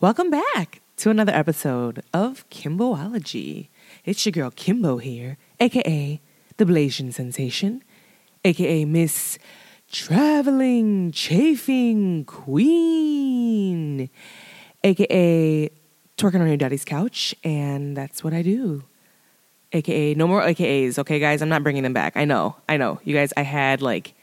Welcome back to another episode of Kimboology. It's your girl Kimbo here, aka the Blasian Sensation, aka Miss Traveling Chafing Queen, aka twerking on your daddy's couch, and that's what I do. AKA, no more AKAs, okay, guys? I'm not bringing them back. I know, I know. You guys, I had like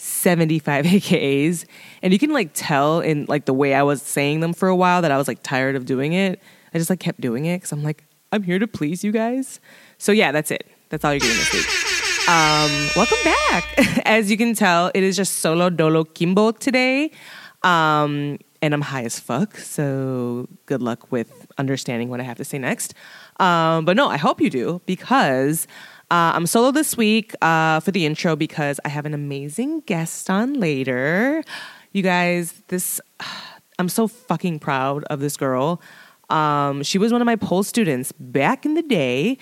75 AKAs, and you can like tell in like the way I was saying them for a while that I was like tired of doing it. I just like kept doing it because I'm like, I'm here to please you guys. So yeah, that's it. That's all you're getting this week. Um, welcome back. As you can tell, it is just solo dolo kimbo today. Um, and I'm high as fuck. So good luck with understanding what I have to say next. Um, but no, I hope you do because uh, I'm solo this week uh, for the intro because I have an amazing guest on later. You guys, this I'm so fucking proud of this girl. Um, she was one of my pole students back in the day,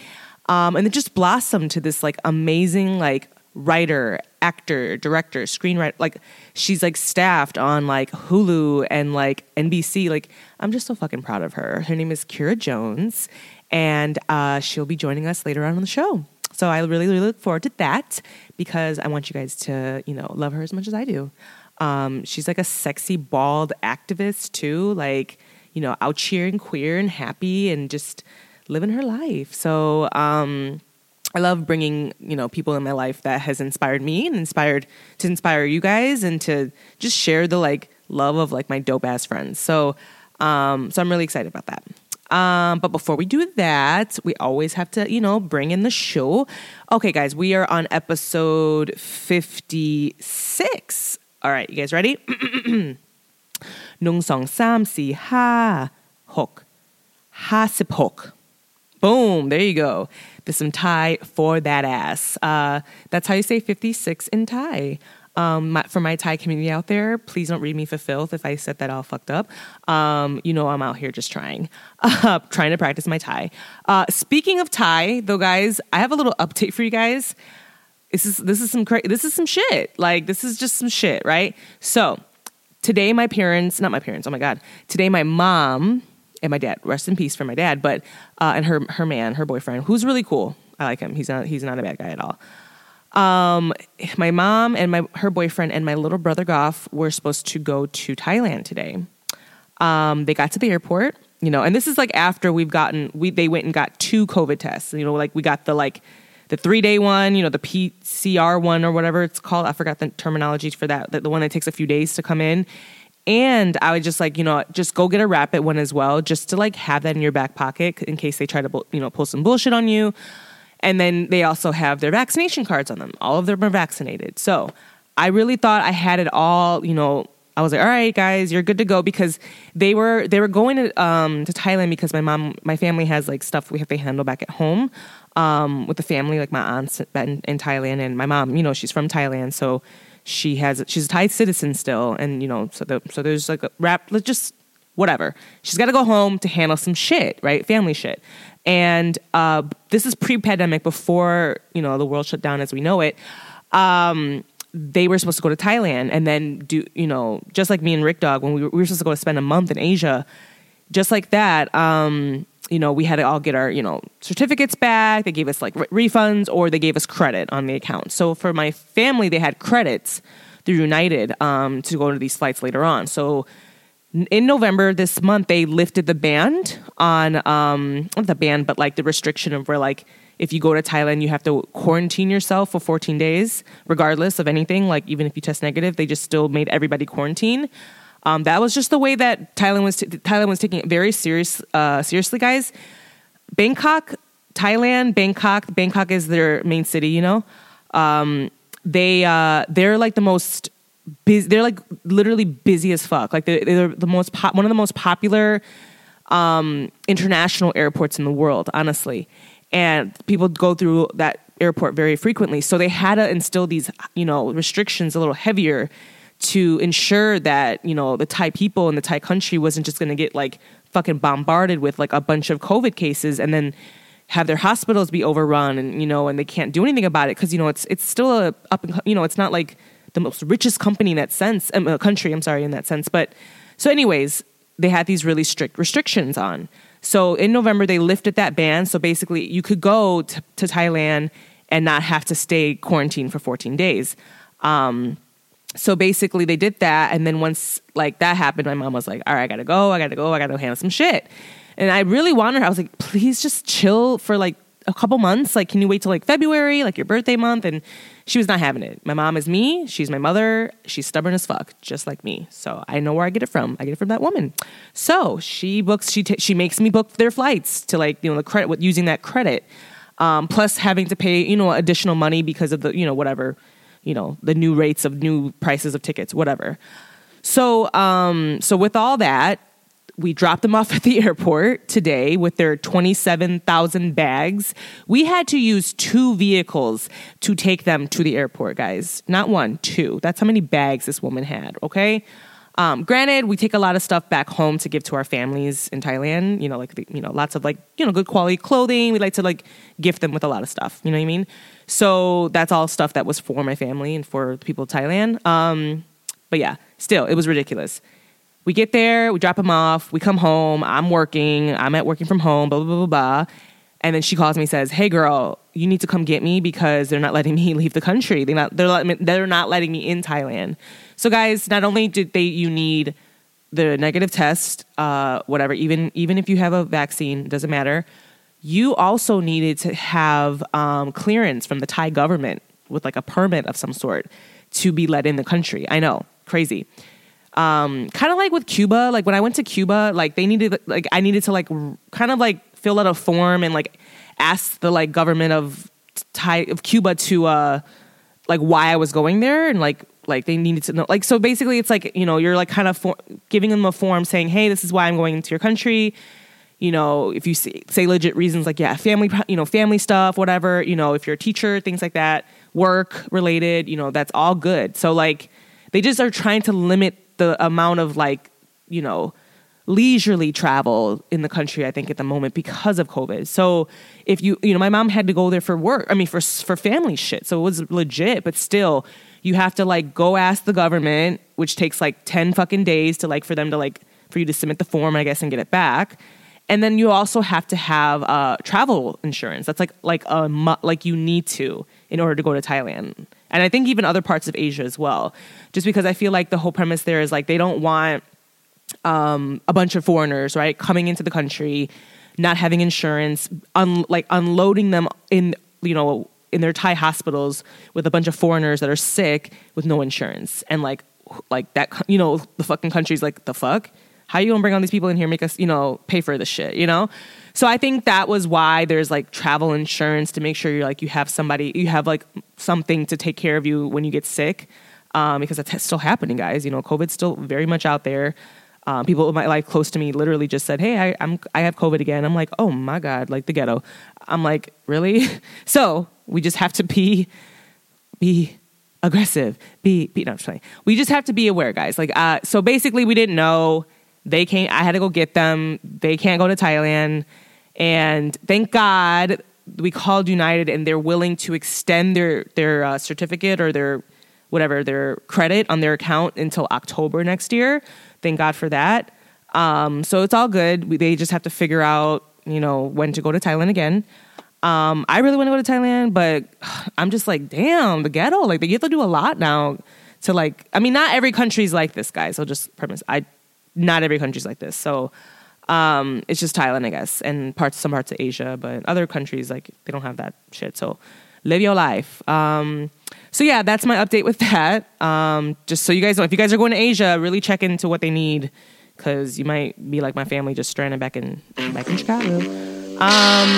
um, and it just blossomed to this like amazing like writer, actor, director, screenwriter. Like she's like staffed on like Hulu and like NBC. Like I'm just so fucking proud of her. Her name is Kira Jones, and uh, she'll be joining us later on on the show. So I really, really look forward to that because I want you guys to, you know, love her as much as I do. Um, she's like a sexy, bald activist too, like, you know, out queer and happy and just living her life. So um, I love bringing, you know, people in my life that has inspired me and inspired to inspire you guys and to just share the like love of like my dope ass friends. So, um, so I'm really excited about that. Um, but before we do that, we always have to, you know, bring in the show. Okay, guys, we are on episode 56. All right, you guys ready? Nung song sam si ha hook. Ha sip hook. Boom, there you go. There's some Thai for that ass. Uh, that's how you say 56 in Thai. Um, my, for my Thai community out there, please don't read me for filth if I said that all fucked up. Um, you know I'm out here just trying, uh, trying to practice my Thai. Uh, speaking of Thai, though, guys, I have a little update for you guys. This is this is some cra- this is some shit. Like this is just some shit, right? So today, my parents, not my parents. Oh my god, today my mom and my dad. Rest in peace for my dad, but uh, and her her man, her boyfriend, who's really cool. I like him. He's not he's not a bad guy at all. Um, my mom and my her boyfriend and my little brother Goff were supposed to go to Thailand today. Um, they got to the airport, you know, and this is like after we've gotten we they went and got two COVID tests. You know, like we got the like the three day one, you know, the PCR one or whatever it's called. I forgot the terminology for that. The, the one that takes a few days to come in. And I would just like, you know, just go get a rapid one as well, just to like have that in your back pocket in case they try to, you know, pull some bullshit on you. And then they also have their vaccination cards on them. All of them are vaccinated. So I really thought I had it all, you know, I was like, all right, guys, you're good to go because they were they were going to um, to Thailand because my mom, my family has like stuff we have to handle back at home um, with the family, like my aunts in, in Thailand and my mom. You know, she's from Thailand, so she has she's a Thai citizen still, and you know, so the, so there's like a rap, let's just whatever. She's got to go home to handle some shit, right? Family shit. And uh, this is pre-pandemic, before you know the world shut down as we know it. Um, they were supposed to go to Thailand and then do you know just like me and Rick Dog when we were, we were supposed to go to spend a month in Asia, just like that. Um, you know, we had to all get our you know certificates back. They gave us like re- refunds or they gave us credit on the account. So for my family, they had credits through United um, to go to these flights later on. So in November this month, they lifted the ban on um, the ban, but like the restriction of where like if you go to Thailand, you have to quarantine yourself for 14 days, regardless of anything. Like even if you test negative, they just still made everybody quarantine. Um, that was just the way that Thailand was. T- Thailand was taking it very serious, uh, seriously, guys. Bangkok, Thailand, Bangkok. Bangkok is their main city. You know, um, they uh, they're like the most. Busy, they're like literally busy as fuck. Like they're, they're the most po- one of the most popular um, international airports in the world, honestly and people go through that airport very frequently. So they had to instill these, you know, restrictions a little heavier to ensure that you know the Thai people in the Thai country wasn't just going to get like fucking bombarded with like a bunch of COVID cases and then have their hospitals be overrun and you know and they can't do anything about it because you know it's it's still a up and you know it's not like the most richest company in that sense, um, uh, country. I'm sorry, in that sense. But so, anyways, they had these really strict restrictions on. So in November, they lifted that ban. So basically, you could go to, to Thailand and not have to stay quarantined for 14 days. Um, so basically, they did that. And then once like that happened, my mom was like, "All right, I gotta go. I gotta go. I gotta handle some shit." And I really wanted her. I was like, "Please just chill for like a couple months. Like, can you wait till like February, like your birthday month?" And she was not having it. My mom is me. She's my mother. She's stubborn as fuck, just like me. So I know where I get it from. I get it from that woman. So she books. She t- she makes me book their flights to like you know the credit with using that credit, um, plus having to pay you know additional money because of the you know whatever, you know the new rates of new prices of tickets, whatever. So um, so with all that, we dropped them off at the airport today with their 27,000 bags. We had to use two vehicles to take them to the airport, guys. Not one, two. That's how many bags this woman had, okay? Um, granted, we take a lot of stuff back home to give to our families in Thailand. You know, like you know, lots of like you know, good quality clothing. We like to like gift them with a lot of stuff. You know what I mean? So that's all stuff that was for my family and for the people of Thailand. Um, but yeah, still, it was ridiculous. We get there, we drop him off, we come home. I'm working, I'm at working from home, blah, blah, blah, blah, blah. And then she calls me and says, Hey girl, you need to come get me because they're not letting me leave the country. They're not, they're, let they're not letting me in Thailand. So, guys, not only did they, you need the negative test, uh, whatever, even, even if you have a vaccine, doesn't matter. You also needed to have um, clearance from the Thai government with like a permit of some sort to be let in the country. I know, crazy um, kind of like with Cuba, like when I went to Cuba, like they needed, like I needed to like kind of like fill out a form and like ask the like government of Thai of Cuba to uh like why I was going there and like like they needed to know like so basically it's like you know you're like kind of for, giving them a form saying hey this is why I'm going into your country. You know if you say, say legit reasons like yeah family you know family stuff whatever you know if you're a teacher things like that work related you know that's all good. So like they just are trying to limit the amount of like, you know, leisurely travel in the country i think at the moment because of covid. So if you you know my mom had to go there for work i mean for for family shit. So it was legit but still you have to like go ask the government which takes like 10 fucking days to like for them to like for you to submit the form i guess and get it back. And then you also have to have uh, travel insurance. That's like like a like you need to in order to go to thailand and I think even other parts of Asia as well. Just because I feel like the whole premise there is like they don't want um, a bunch of foreigners, right, coming into the country, not having insurance, un- like unloading them in, you know, in their Thai hospitals with a bunch of foreigners that are sick with no insurance, and like, like that, you know, the fucking country's like the fuck. How you gonna bring all these people in here, and make us, you know, pay for this shit, you know? So I think that was why there's like travel insurance to make sure you're like you have somebody, you have like something to take care of you when you get sick, um, because that's still happening, guys. You know, COVID's still very much out there. Um, people in my life close to me literally just said, "Hey, I, I'm I have COVID again." I'm like, "Oh my god!" Like the ghetto. I'm like, really? so we just have to be be aggressive. Be be no, I'm just We just have to be aware, guys. Like, uh, so basically, we didn't know. They can't. I had to go get them. They can't go to Thailand. And thank God we called United and they're willing to extend their their uh, certificate or their whatever their credit on their account until October next year. Thank God for that. Um, so it's all good. We, they just have to figure out, you know, when to go to Thailand again. Um, I really want to go to Thailand, but I'm just like, damn, the ghetto. Like, you have to do a lot now to like. I mean, not every country's like this, guys. So just premise. I, not every country's like this. So um, it's just Thailand, I guess, and parts some parts of Asia, but other countries like they don't have that shit. So live your life. Um, so yeah, that's my update with that. Um, just so you guys know, if you guys are going to Asia, really check into what they need because you might be like my family, just stranded back in back in Chicago. Um,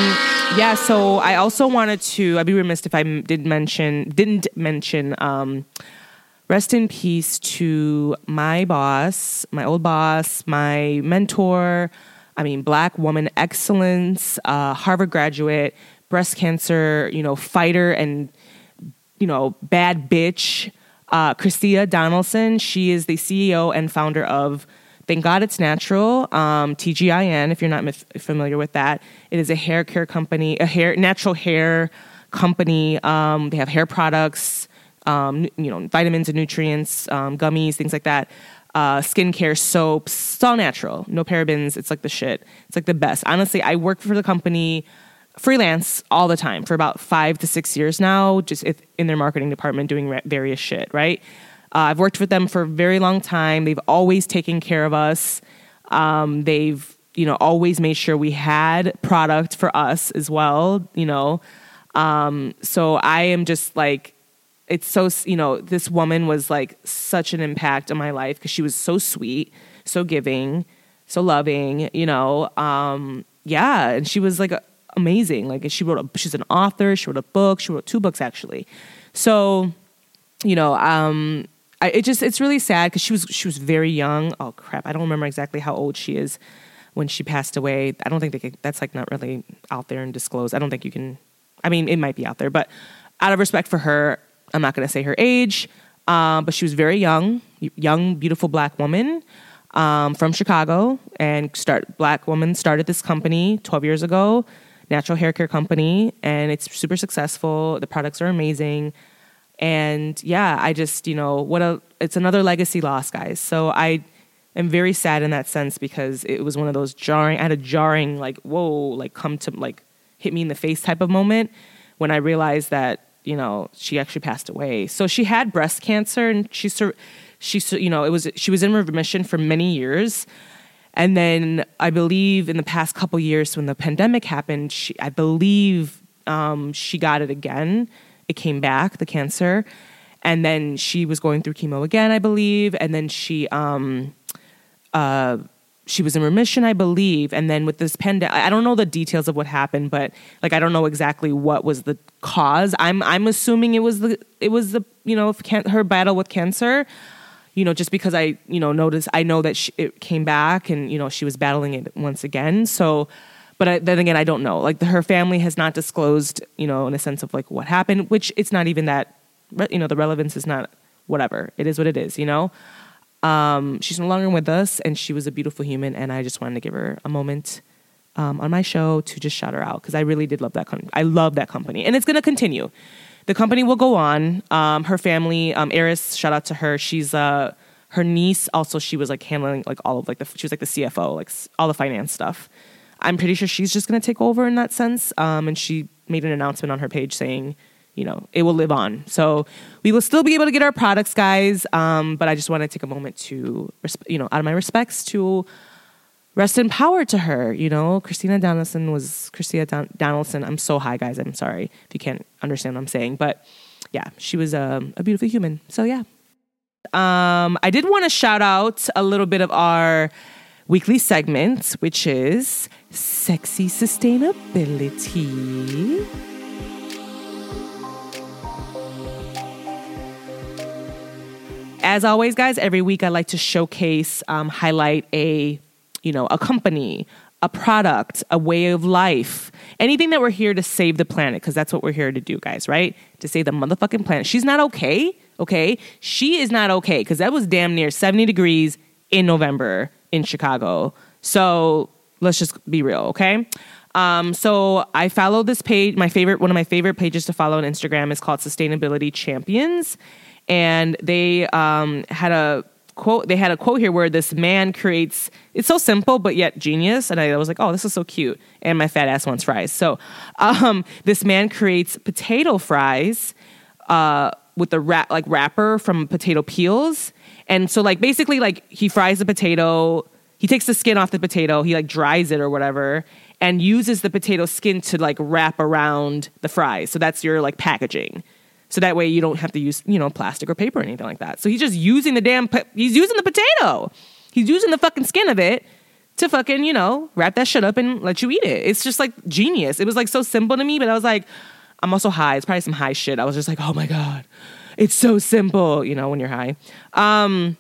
yeah. So I also wanted to. I'd be remiss if I did mention didn't mention. Um, rest in peace to my boss, my old boss, my mentor. I mean, black woman excellence, uh, Harvard graduate, breast cancer, you know, fighter and, you know, bad bitch, uh, Christia Donaldson. She is the CEO and founder of Thank God It's Natural, um, TGIN, if you're not familiar with that. It is a hair care company, a hair natural hair company. Um, they have hair products, um, you know, vitamins and nutrients, um, gummies, things like that. Uh, skincare, soaps, it's all natural, no parabens. It's like the shit. It's like the best. Honestly, I work for the company freelance all the time for about five to six years now, just in their marketing department doing various shit, right? Uh, I've worked with them for a very long time. They've always taken care of us. Um, they've, you know, always made sure we had product for us as well, you know. Um, so I am just like, it's so you know this woman was like such an impact on my life because she was so sweet so giving so loving you know um yeah and she was like amazing. Like she wrote a she's an author she wrote a book she wrote two books actually. So you know um I, it just it's really sad because she was she was very young. Oh crap i don't remember exactly how old she is when she passed away. I don't think they could, that's like not really out there and disclosed. I don't think you can i mean it might be out there but out of respect for her I'm not going to say her age, um, but she was very young, young, beautiful black woman um, from Chicago, and start black woman started this company 12 years ago, natural hair care company, and it's super successful. The products are amazing, and yeah, I just you know what a it's another legacy loss, guys. So I am very sad in that sense because it was one of those jarring. I had a jarring like whoa, like come to like hit me in the face type of moment when I realized that you know, she actually passed away. So she had breast cancer, and she she you know it was she was in remission for many years, and then I believe in the past couple years when the pandemic happened, she I believe um, she got it again. It came back, the cancer, and then she was going through chemo again, I believe, and then she um, uh, she was in remission, I believe. And then with this pandemic, I don't know the details of what happened, but like I don't know exactly what was the cause. I'm I'm assuming it was the it was the you know her battle with cancer. You know, just because I you know noticed I know that she, it came back and you know she was battling it once again. So, but I, then again, I don't know. Like the, her family has not disclosed, you know, in a sense of like what happened, which it's not even that. You know, the relevance is not whatever. It is what it is. You know. Um, she's no longer with us, and she was a beautiful human. And I just wanted to give her a moment um, on my show to just shout her out because I really did love that. Com- I love that company, and it's going to continue. The company will go on. Um, her family, um, Eris, shout out to her. She's uh, her niece. Also, she was like handling like all of like the she was like the CFO, like all the finance stuff. I'm pretty sure she's just going to take over in that sense. Um, and she made an announcement on her page saying you know, it will live on. So we will still be able to get our products, guys. Um, but I just want to take a moment to, you know, out of my respects to rest in power to her. You know, Christina Donaldson was Christina Donaldson. I'm so high, guys. I'm sorry if you can't understand what I'm saying, but yeah, she was a, um, a beautiful human. So yeah. Um, I did want to shout out a little bit of our weekly segment, which is sexy sustainability. As always, guys, every week I like to showcase, um, highlight a, you know, a company, a product, a way of life, anything that we're here to save the planet, because that's what we're here to do, guys, right? To save the motherfucking planet. She's not okay, okay? She is not okay, because that was damn near 70 degrees in November in Chicago. So let's just be real, okay? Um, so I follow this page. My favorite, one of my favorite pages to follow on Instagram is called Sustainability Champions, and they um, had a quote they had a quote here where this man creates it's so simple but yet genius. And i was like oh this is so cute. And my fat ass wants fries. So um, this man creates potato fries uh, with the wrap like wrapper from potato peels. And so like basically like he fries the potato he takes the skin off the potato he like dries it or whatever and uses the potato skin to like wrap around the fries. So that's your like packaging so that way you don't have to use, you know, plastic or paper or anything like that. So he's just using the damn, he's using the potato. He's using the fucking skin of it to fucking, you know, wrap that shit up and let you eat it. It's just like genius. It was like so simple to me, but I was like, I'm also high. It's probably some high shit. I was just like, oh my God, it's so simple, you know, when you're high. Um,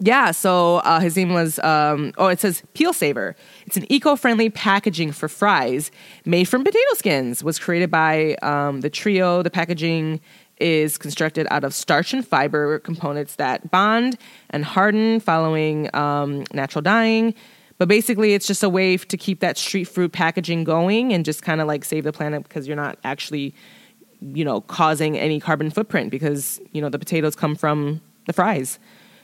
yeah, so uh, his name was, um, oh, it says Peel Saver. It's an eco friendly packaging for fries made from potato skins. Was created by um, the trio. The packaging is constructed out of starch and fiber components that bond and harden following um, natural dyeing. But basically, it's just a way to keep that street fruit packaging going and just kind of like save the planet because you're not actually you know, causing any carbon footprint because, you know, the potatoes come from the fries.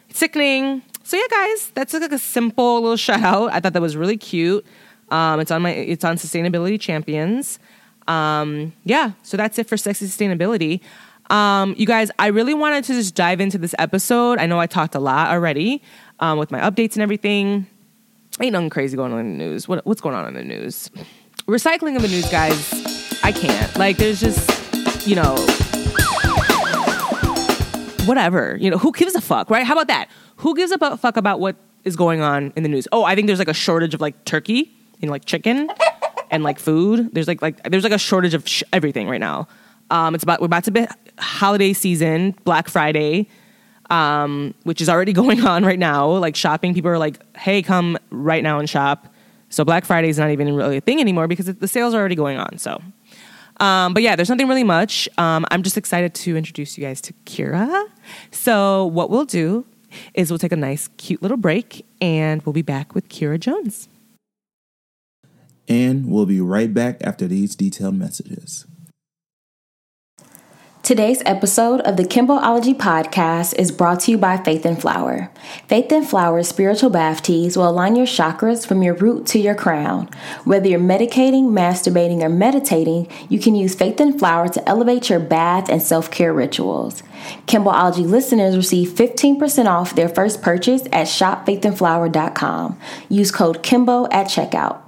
It's sickening. So yeah, guys, that's like a simple little shout out. I thought that was really cute. Um, it's on my it's on Sustainability Champions. Um, yeah, so that's it for sexy sustainability. Um, you guys, I really wanted to just dive into this episode. I know I talked a lot already um, with my updates and everything. Ain't nothing crazy going on in the news. What, what's going on in the news? Recycling of the news, guys. I can't. Like, there's just, you know, whatever. You know, who gives a fuck, right? How about that? Who gives a fuck about what is going on in the news? Oh, I think there's like a shortage of like turkey and like chicken and like food. There's like like there's like a shortage of sh- everything right now. Um, it's about we're about to be holiday season, Black Friday, um, which is already going on right now. Like shopping, people are like, "Hey, come right now and shop." So Black Friday is not even really a thing anymore because the sales are already going on. So, um, but yeah, there's nothing really much. Um, I'm just excited to introduce you guys to Kira. So what we'll do is we'll take a nice, cute little break, and we'll be back with Kira Jones. And we'll be right back after these detailed messages. Today's episode of the Kimboology podcast is brought to you by Faith and Flower. Faith and Flower spiritual bath teas will align your chakras from your root to your crown. Whether you're medicating, masturbating, or meditating, you can use Faith and Flower to elevate your bath and self care rituals. Kimboology listeners receive 15% off their first purchase at shopfaithandflower.com. Use code Kimbo at checkout.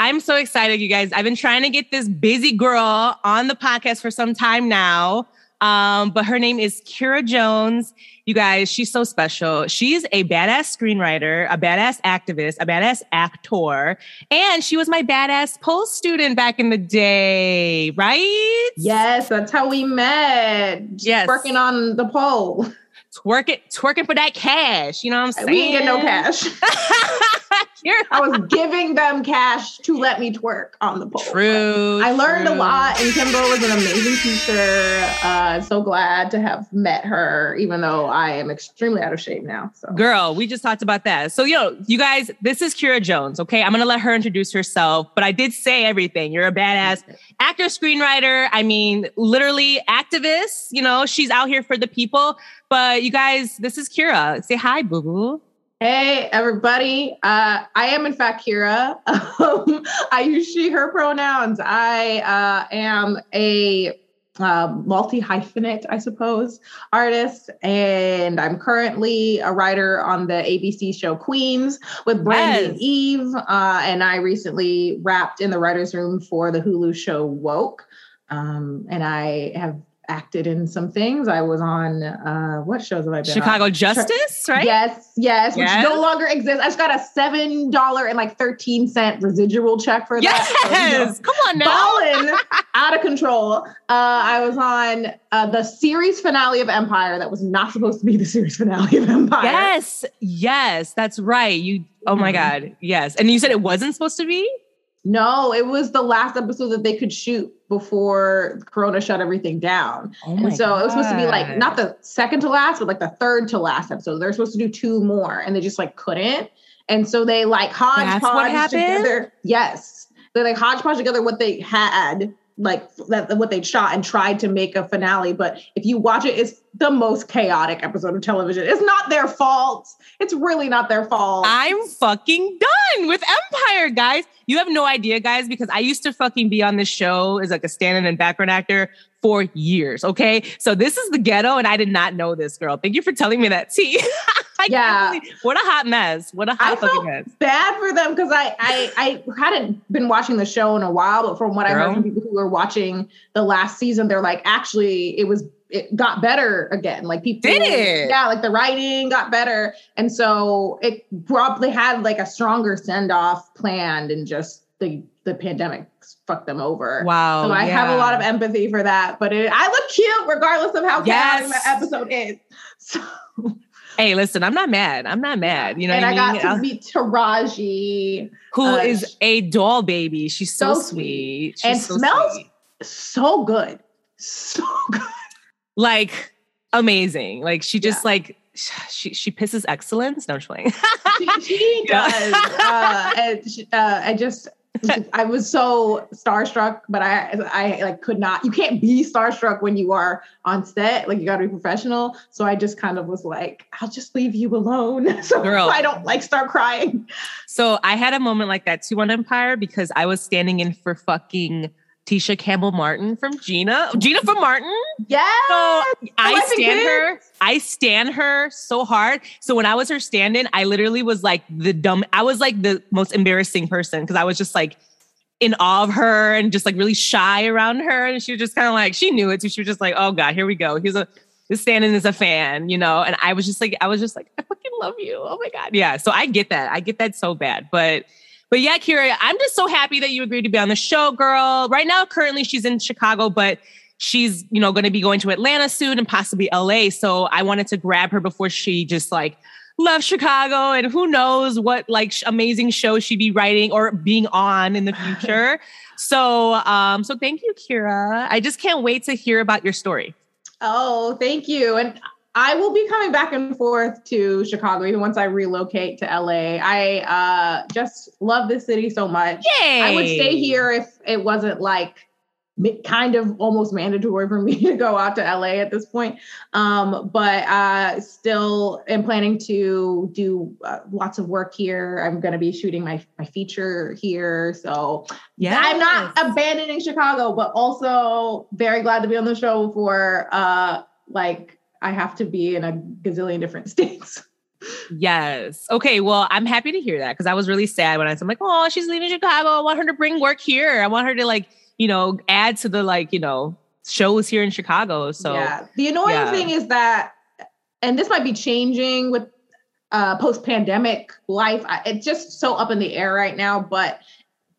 I'm so excited, you guys. I've been trying to get this busy girl on the podcast for some time now. Um, but her name is Kira Jones. You guys, she's so special. She's a badass screenwriter, a badass activist, a badass actor, and she was my badass pole student back in the day, right? Yes, that's how we met. Yes. Working on the pole twerking, twerking for that cash. You know what I'm saying? We didn't get no cash. I was giving them cash to let me twerk on the pole. True. I learned true. a lot, and Kimbo was an amazing teacher. Uh, so glad to have met her, even though I am extremely out of shape now. So, girl, we just talked about that. So, you know, you guys, this is Kira Jones. Okay, I'm gonna let her introduce herself, but I did say everything. You're a badass actor, screenwriter. I mean, literally activist. You know, she's out here for the people. But you guys, this is Kira. Say hi, boo boo. Hey, everybody. Uh, I am, in fact, Kira. Um, I use she, her pronouns. I uh, am a uh, multi hyphenate, I suppose, artist. And I'm currently a writer on the ABC show Queens with Brandon yes. Eve. Uh, and I recently wrapped in the writer's room for the Hulu show Woke. Um, and I have acted in some things. I was on uh what shows have I been Chicago on? Justice, right? Yes, yes, which no longer exists. I just got a seven dollar and like thirteen cent residual check for yes. that. Yes, so, you know, come on now. Balling out of control. Uh I was on uh the series finale of Empire that was not supposed to be the series finale of Empire. Yes, yes, that's right. You oh my mm-hmm. God. Yes. And you said it wasn't supposed to be? No, it was the last episode that they could shoot before Corona shut everything down. Oh and so God. it was supposed to be like not the second to last, but like the third to last episode. They're supposed to do two more and they just like couldn't. And so they like hodgepodge together. Yes. They like hodgepodge together what they had, like that what they'd shot and tried to make a finale. But if you watch it, it's the most chaotic episode of television. It's not their fault. It's really not their fault. I'm fucking done with Empire, guys. You have no idea, guys, because I used to fucking be on this show as like a stand-in and background actor for years. Okay. So this is the ghetto, and I did not know this girl. Thank you for telling me that, T. I Yeah. believe- What a hot mess. What a I hot fucking felt mess. bad for them because I, I I hadn't been watching the show in a while, but from what I heard from people who were watching the last season, they're like, actually, it was it got better again. Like people Did it? Yeah, like the writing got better. And so it probably had like a stronger send-off planned and just the the pandemic fucked them over. Wow. So I have a lot of empathy for that, but it, I look cute regardless of how Yes. that episode is. So, Hey, listen, I'm not mad. I'm not mad. You know and what I mean? got to meet Taraji. Who uh, is a doll baby. She's so, so sweet. She's and so smells sweet. so good. So good. Like amazing. Like she just like she she pisses excellence. No, I'm playing. She, she does. uh, and she, uh, I just, I was so starstruck, but I, I like could not. You can't be starstruck when you are on set. Like you got to be professional. So I just kind of was like, I'll just leave you alone, so Girl. I don't like start crying. So I had a moment like that too on Empire because I was standing in for fucking Tisha Campbell Martin from Gina. Gina from Martin. Yeah. So I stand her. I stand her so hard. So when I was her stand-in, I literally was like the dumb. I was like the most embarrassing person because I was just like in awe of her and just like really shy around her. And she was just kind of like she knew it too. She was just like, oh god, here we go. Here's a this stand-in is a fan, you know. And I was just like, I was just like, I fucking love you. Oh my god, yeah. So I get that. I get that so bad, but. But yeah, Kira, I'm just so happy that you agreed to be on the show, girl. Right now, currently she's in Chicago, but she's, you know, going to be going to Atlanta soon and possibly LA. So I wanted to grab her before she just like left Chicago and who knows what like sh- amazing show she'd be writing or being on in the future. so, um, so thank you, Kira. I just can't wait to hear about your story. Oh, thank you. And I will be coming back and forth to Chicago even once I relocate to LA. I uh, just love this city so much. Yay! I would stay here if it wasn't like kind of almost mandatory for me to go out to LA at this point. Um, but uh, still am planning to do uh, lots of work here. I'm going to be shooting my, my feature here. So Yeah, I'm not abandoning Chicago, but also very glad to be on the show for uh, like I have to be in a gazillion different states. Yes. Okay. Well, I'm happy to hear that because I was really sad when I said, I'm like, oh, she's leaving Chicago. I want her to bring work here. I want her to like, you know, add to the like, you know, shows here in Chicago. So yeah. The annoying yeah. thing is that, and this might be changing with uh, post pandemic life. I, it's just so up in the air right now. But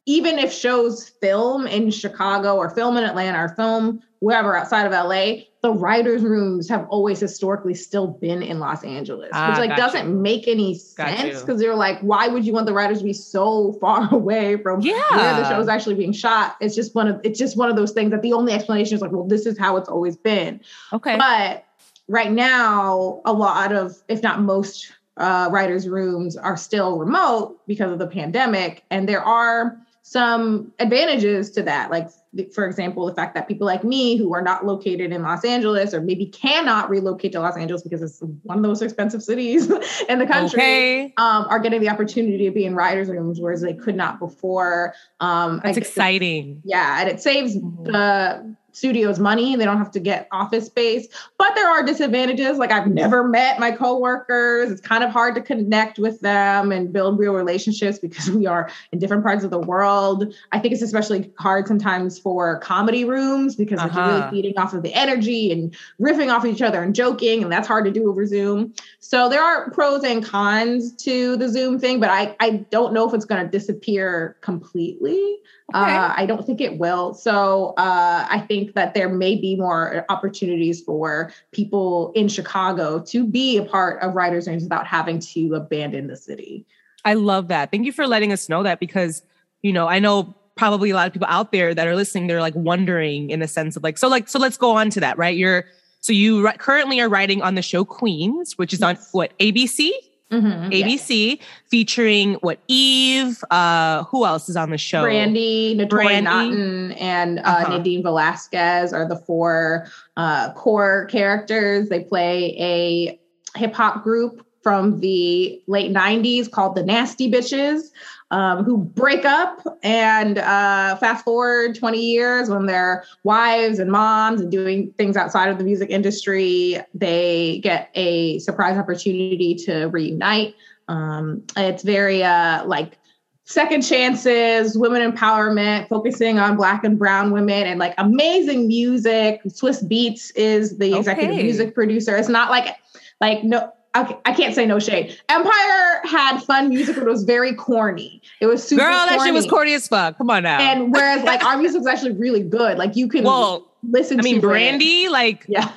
even if shows film in Chicago or film in Atlanta or film wherever outside of LA, the writers' rooms have always historically still been in Los Angeles, Ah, which like doesn't you. make any sense because they're like, why would you want the writers to be so far away from yeah. where the show is actually being shot? It's just one of it's just one of those things that the only explanation is like, well, this is how it's always been. okay. But right now, a lot of, if not most, uh, writers' rooms are still remote because of the pandemic. And there are some advantages to that. Like, for example, the fact that people like me who are not located in Los Angeles or maybe cannot relocate to Los Angeles because it's one of the most expensive cities in the country Okay. um, are getting the opportunity to be in writers' rooms, whereas they could not before. Um, That's exciting. yeah, and it saves Mhm. the studios money. They don't have to get office space, but there are disadvantages. Like I've never met my coworkers. It's kind of hard to connect with them and build real relationships because we are in different parts of the world. I think it's especially hard sometimes for comedy rooms because like, you're really Uh-huh. feeding off of the energy and riffing off each other and joking, and that's hard to do over Zoom. So there are pros and cons to the Zoom thing, but I I don't know if it's going to disappear completely. Uh, I don't think it will. So uh, I think that there may be more opportunities for people in Chicago to be a part of writers' rooms without having to abandon the city. I love that. Thank you for letting us know that because, you know, I know probably a lot of people out there that are listening, they're like wondering in a sense of like, so like, so let's go on to that, right? You're, so you currently are writing on the show Queens, which is on what, ABC? Mhm, yes. ABC, featuring what Eve. Uh, who else is on the show? Brandy, Brandy. Naughton, and uh, Uh-huh. Nadine Velazquez are the four uh, core characters. They play a hip hop group from the late 90s called the Nasty Bitches, um, who break up and uh, fast forward 20 years when they're wives and moms and doing things outside of the music industry. They get a surprise opportunity to reunite. Um, it's very uh, like second chances, women empowerment, focusing on black and brown women, and like amazing music. Swizz Beatz is the executive Okay. music producer. It's not like like no. Okay, I can't say no shade. Empire had fun music, but it was very corny. It was super corny. Girl, that shit was corny. corny as fuck. Come on now. And whereas like our music was actually really good. Like you can well, listen I mean, to it. Brandy, like Yeah.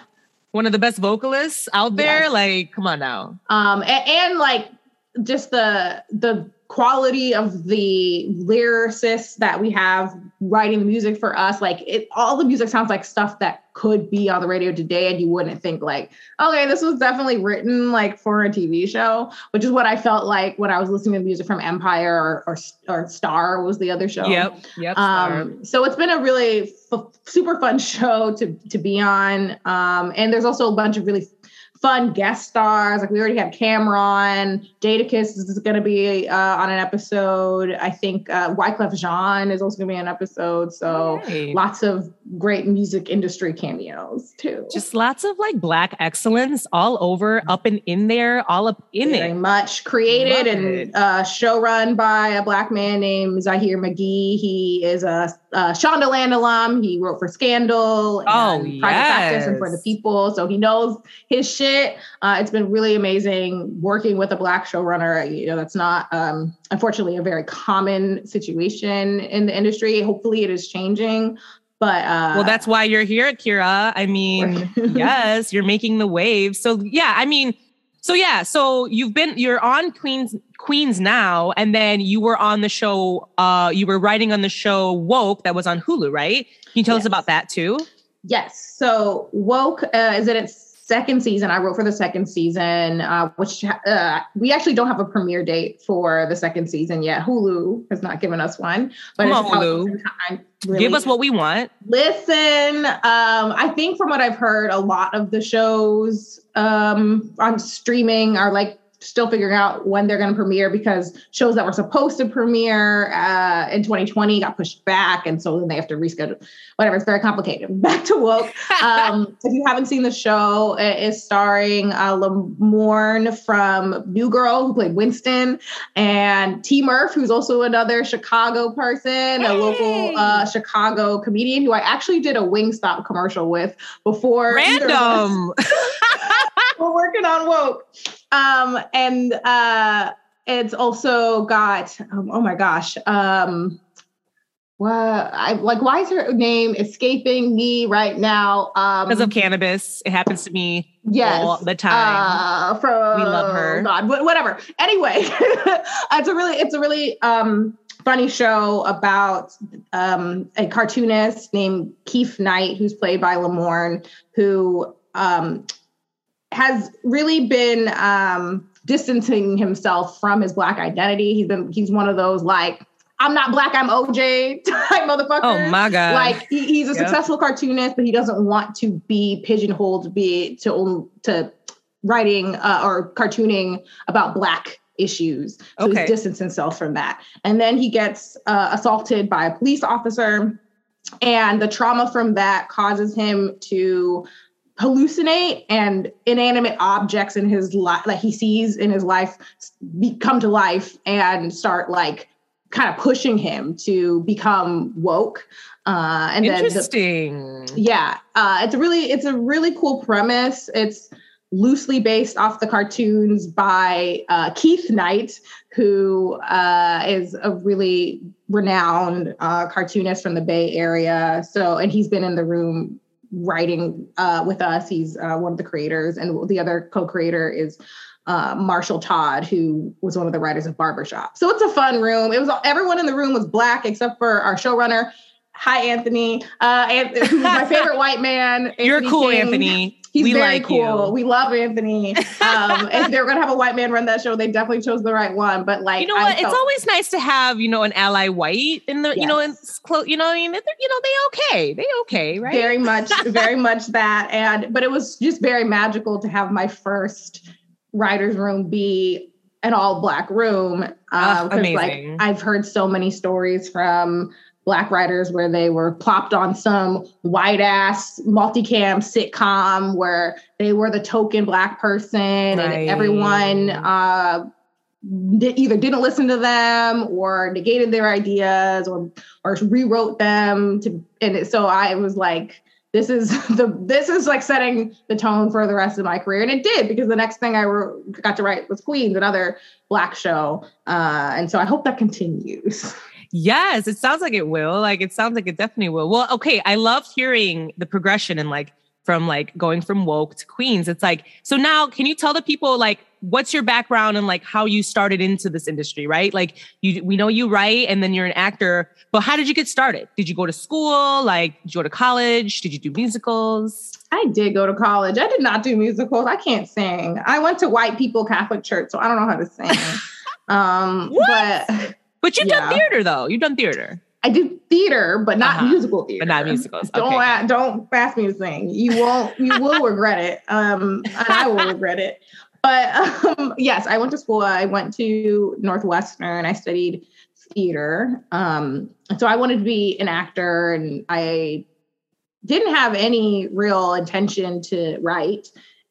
one of the best vocalists out there. Yes. Like, come on now. um and, and like just the the quality of the lyricists that we have writing the music for us like it all the music sounds like stuff that could be on the radio today and you wouldn't think like okay this was definitely written like for a tv show which is what i felt like when i was listening to music from empire or or, or star was the other show Yep. Yep. star. um, so it's been a really f- super fun show to to be on. Um, and there's also a bunch of really fun guest stars. Like we already have Cameron, Jadakiss is going to be uh, on an episode. I think uh, Wyclef Jean is also going to be on an episode. So lots of great music industry cameos too. Just lots of like black excellence all over, up and in there, all up in very it. much created Love and uh, show run by a black man named Zahir McGhee. He is a, a Shondaland alum. He wrote for Scandal and Oh, Private Practice and for the. People. So he knows his shit. Uh, it's been really amazing working with a black showrunner. You know, that's not um, unfortunately a very common situation in the industry. Hopefully, it is changing. But uh, Well, that's why you're here, Kira. I mean, yes, you're making the waves. So yeah, I mean, so yeah, so you've been you're on Queens Queens now, and then you were on the show. Uh, you were writing on the show Woke that was on Hulu, right? Can you tell us about that too? Yes. So woke uh, is in its second season. I wrote for the second season, uh, which uh, we actually don't have a premiere date for the second season yet. Hulu has not given us one, but Come on, Hulu. time, really. Give us what we want. Listen, um, I think from what I've heard, a lot of the shows um, on streaming are like still figuring out when they're going to premiere because shows that were supposed to premiere uh, in 2020 got pushed back, and so then they have to reschedule. Whatever, it's very complicated. Back to woke. Um, if you haven't seen the show, it is starring uh, Lamorne from New Girl, who played Winston, and T. Murph, who's also another Chicago person, a local uh, Chicago comedian who I actually did a Wingstop commercial with before. either of us Random. we're working on woke um and uh it's also got um, oh my gosh um what i like why is her name escaping me right now um Because of cannabis. It happens to me yes all the time. uh, from We love her. god wh- whatever anyway it's a really it's a really um funny show about um a cartoonist named keith knight who's played by lamorne who um has really been um, distancing himself from his black identity. He's been he's one of those like I'm not black, I'm OJ type motherfuckers. oh my god. Like he, he's a Yep. successful cartoonist, but he doesn't want to be pigeonholed to be to to writing uh, or cartooning about black issues. So Okay. he's distanced himself from that. And then he gets uh, assaulted by a police officer, and the trauma from that causes him to hallucinate and inanimate objects in his life that he sees in his life be- come to life and start like kind of pushing him to become woke uh and then the, Interesting. yeah uh it's a really it's a really cool premise it's loosely based off the cartoons by uh, keith knight who uh, is a really renowned uh, cartoonist from the bay area so and he's been in the room writing uh, with us he's uh, one of the creators and the other co-creator is uh, Marshall Todd, who was one of the writers of Barbershop. So it's a fun room. It was everyone in the room was black except for our showrunner Hi, Anthony. Uh, Anthony, my favorite white man. You're cool, King. Anthony. He's we very like cool. you. We love Anthony. Um, if they were gonna have a white man run that show, they definitely chose the right one. But like, you know what? It's always nice to have you know an ally white in the you know in close. You know, I mean, you know, they okay, they okay, right? very much, very much that. And but it was just very magical to have my first writers' room be an all black room. Uh, 'cause, like. I've heard so many stories from black writers where they were plopped on some white ass multicam sitcom where they were the token black person Right. and everyone uh either didn't listen to them or negated their ideas or or rewrote them to and so I was like this is the this is like setting the tone for the rest of my career. And it did because the next thing I were, got to write was Queens another black show. Uh and so I hope that continues Yes, it sounds like it will. Like it sounds like it definitely will. Well, okay, I love hearing the progression and like from like going from woke to queens. It's like so now can you tell the people like what's your background and like how you started into this industry, right? Like you we know you write and then you're an actor, but how did you get started? Did you go to school? Like did you go to college? Did you do musicals? I did go to college I did not do musicals I can't sing I went to white people Catholic church so I don't know how to sing um What? but But you've done theater though. You've done theater. I did theater, but not Uh-huh. musical theater. But not musicals. Don't Okay. a- don't ask me to sing. You won't. You will regret it. Um, and I will regret it. But um, yes, I went to school. I went to Northwestern. I studied theater. Um, so I wanted to be an actor, and I didn't have any real intention to write,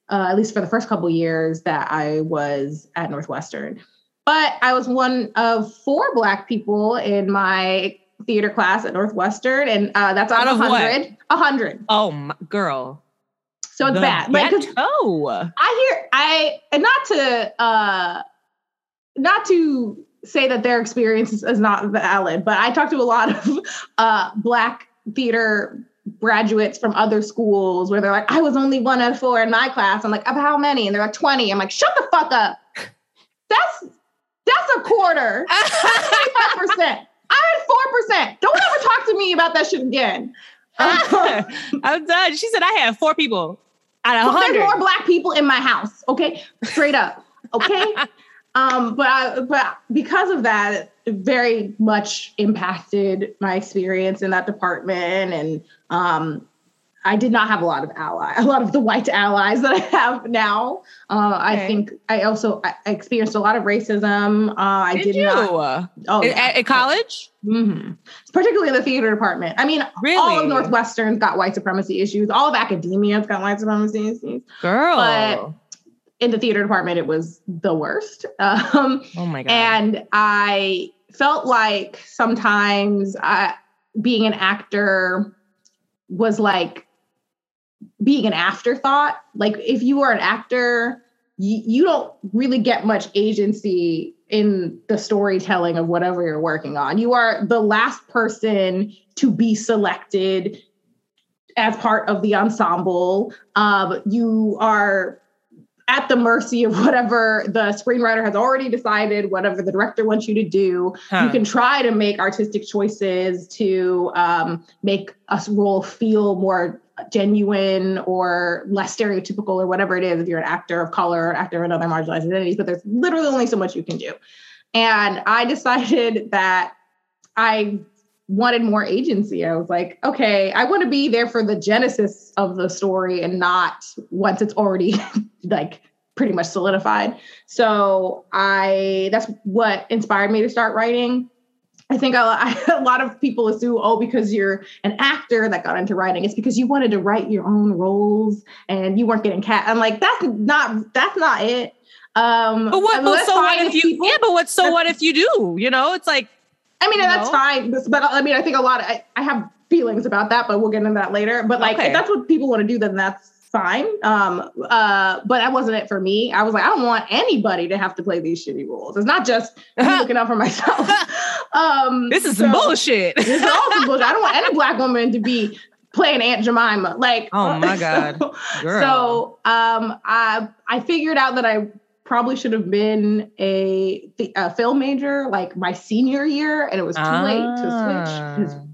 uh, at least for the first couple years that I was at Northwestern. But I was one of four Black people in my theater class at Northwestern, and uh, that's out Out of of what? 100. 100. Oh my girl. So it's The bad. Like, ghetto. I hear I and not to uh not to say that their experience is, is not valid, but I talked to a lot of uh black theater graduates from other schools where they're like, I was only one of four in my class. I'm like, of how many? And they're like 20. I'm like, shut the fuck up. That's that's a quarter. 25%. I had 4%. Don't ever talk to me about that shit again. I'm done. She said I had four people out of But there's more black people in my house. Okay, straight up. Okay, um, but I, but because of that, it very much impacted my experience in that department, and um, I did not have a lot of ally, a lot of the white allies that I have now. Uh, I think I also I experienced a lot of racism. Uh, I Did, did, you? not. Oh, at, yeah. at- college? hmm Particularly in the theater department. I mean, Really? all of Northwestern's got white supremacy issues. All of academia's got white supremacy issues Girl. But- in the theater department, it was the worst. Um, oh my God. and I felt like sometimes I, being an actor was like being an afterthought. Like if you are an actor, you, you don't really get much agency in the storytelling of whatever you're working on. You are the last person to be selected as part of the ensemble. Um, you are at the mercy of whatever the screenwriter has already decided, whatever the director wants you to do. Huh. You can try to make artistic choices to um, make a role feel more genuine or less stereotypical or whatever it is if you're an actor of color or actor of another marginalized identities, but there's literally only so much you can do. And I decided that I wanted more agency. I was like, okay, I want to be there for the genesis of the story and not once it's already like pretty much solidified. So I that's what inspired me to start writing. I think a lot, a lot of people assume, oh, because you're an actor that got into writing, it's because you wanted to write your own roles and you weren't getting cast. I'm like, that's not that's not it. Um, but what? I mean, But so what if you? people- yeah, but what? So what if you do? You know, it's like I mean, that's know? fine. But, but, I mean, I think a lot of, I, I have feelings about that, but we'll get into that later. But like, Okay. if that's what people want to do, then that's fine. Um, uh, but that wasn't it for me. I was like, I don't want anybody to have to play these shitty roles. It's not just me looking out for myself. um, this is some bullshit. This is also bullshit. I don't want any black woman to be playing Aunt Jemima. Like, Oh my God. so- Girl. so um, I I figured out that I probably should have been a, a film major like my senior year, and it was too late to switch.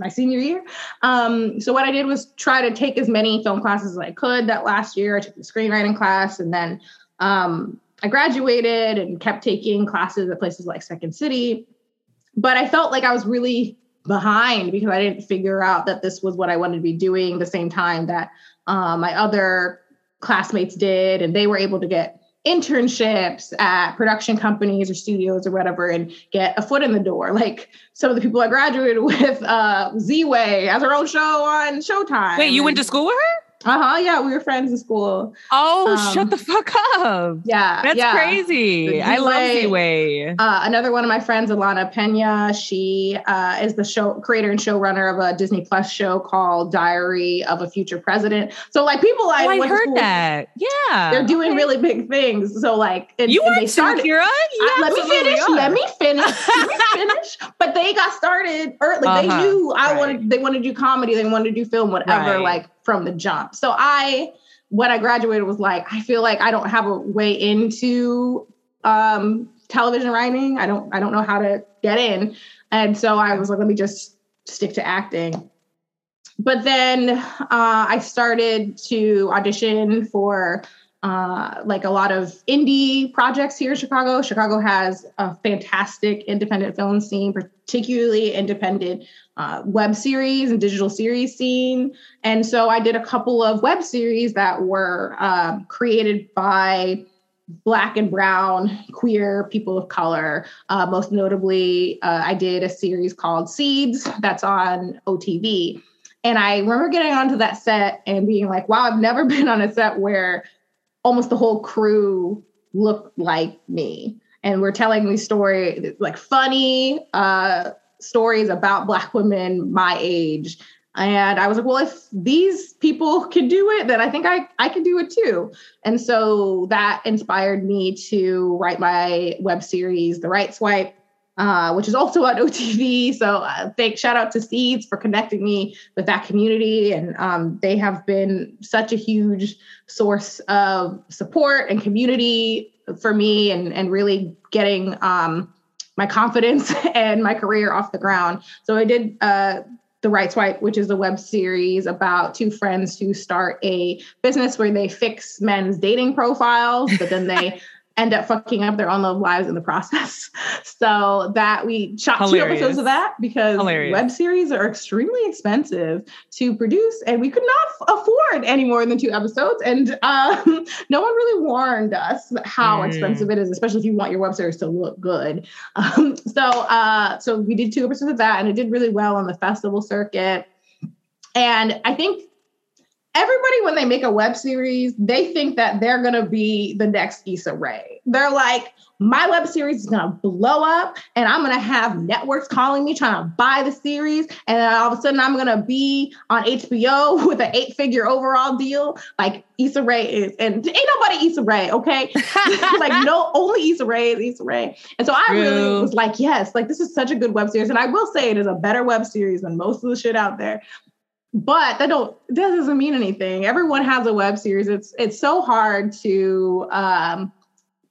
My senior year. Um, so what I did was try to take as many film classes as I could that last year. I took the screenwriting class and then um, I graduated and kept taking classes at places like Second City. But I felt like I was really behind because I didn't figure out that this was what I wanted to be doing the same time that um, my other classmates did. And they were able to get internships at production companies or studios or whatever and get a foot in the door. Like some of the people I graduated with, uh, Ziwe has her own show on Showtime. Wait, you went to school with her? Uh huh. Yeah, we were friends in school. Oh, Um, shut the fuck up. Yeah, That's yeah. crazy. I love Ziwe-. Uh, another one of my friends, Ilana Peña, she uh, is the show creator and showrunner of a Disney Plus show called Diary of a Future President. So, like, people I, Oh, I heard with, that. Yeah. They're doing okay. really big things. So, like, and, You and are they started. Kira. I- let me finish. Let me finish. Let me finish. But they got started early. They Uh-huh, knew I right. wanted. They wanted to do comedy. They wanted to do film. Whatever. Right. Like from the jump. So I, when I graduated, was like, I feel like I don't have a way into um, television writing. I don't. I don't know how to get in. And so I was like, let me just stick to acting. But then uh, I started to audition for uh, like a lot of indie projects here in Chicago. Chicago has a fantastic independent film scene, particularly independent uh, web series and digital series scene. And so I did a couple of web series that were um, created by Black and Brown queer people of color. Uh, most notably, uh, I did a series called Seeds that's on OTV. And I remember getting onto that set and being like, wow, I've never been on a set where almost the whole crew looked like me. And we're telling these stories, like funny uh, stories about Black women my age. And I was like, well, if these people can do it, then I think I, I can do it too. And so that inspired me to write my web series, The Right Swipe, uh, which is also on OTV. So uh, thank shout out to Seeds for connecting me with that community, and um, they have been such a huge source of support and community for me, and and really getting um, my confidence and my career off the ground. So I did. Uh, the Right Swipe, which is a web series about two friends who start a business where they fix men's dating profiles, but then they end up fucking up their own lives in the process. So that we shot two episodes of that because Hilarious. web series are extremely expensive to produce, and we could not afford any more than two episodes. And um, no one really warned us how Mm. expensive it is, especially if you want your web series to look good. Um, so uh, so we did two episodes of that, and it did really well on the festival circuit. And I think everybody when they make a web series they think that they're going to be the next Issa Rae. They're like my web series is going to blow up and I'm going to have networks calling me trying to buy the series and then all of a sudden I'm going to be on HBO with an eight-figure overall deal like Issa Rae is and ain't nobody Issa Rae, okay? like no only Issa Rae is Issa Rae. And so I really was like yes, like this is such a good web series and I will say it is a better web series than most of the shit out there but that don't that doesn't mean anything. Everyone has a web series. It's it's so hard to um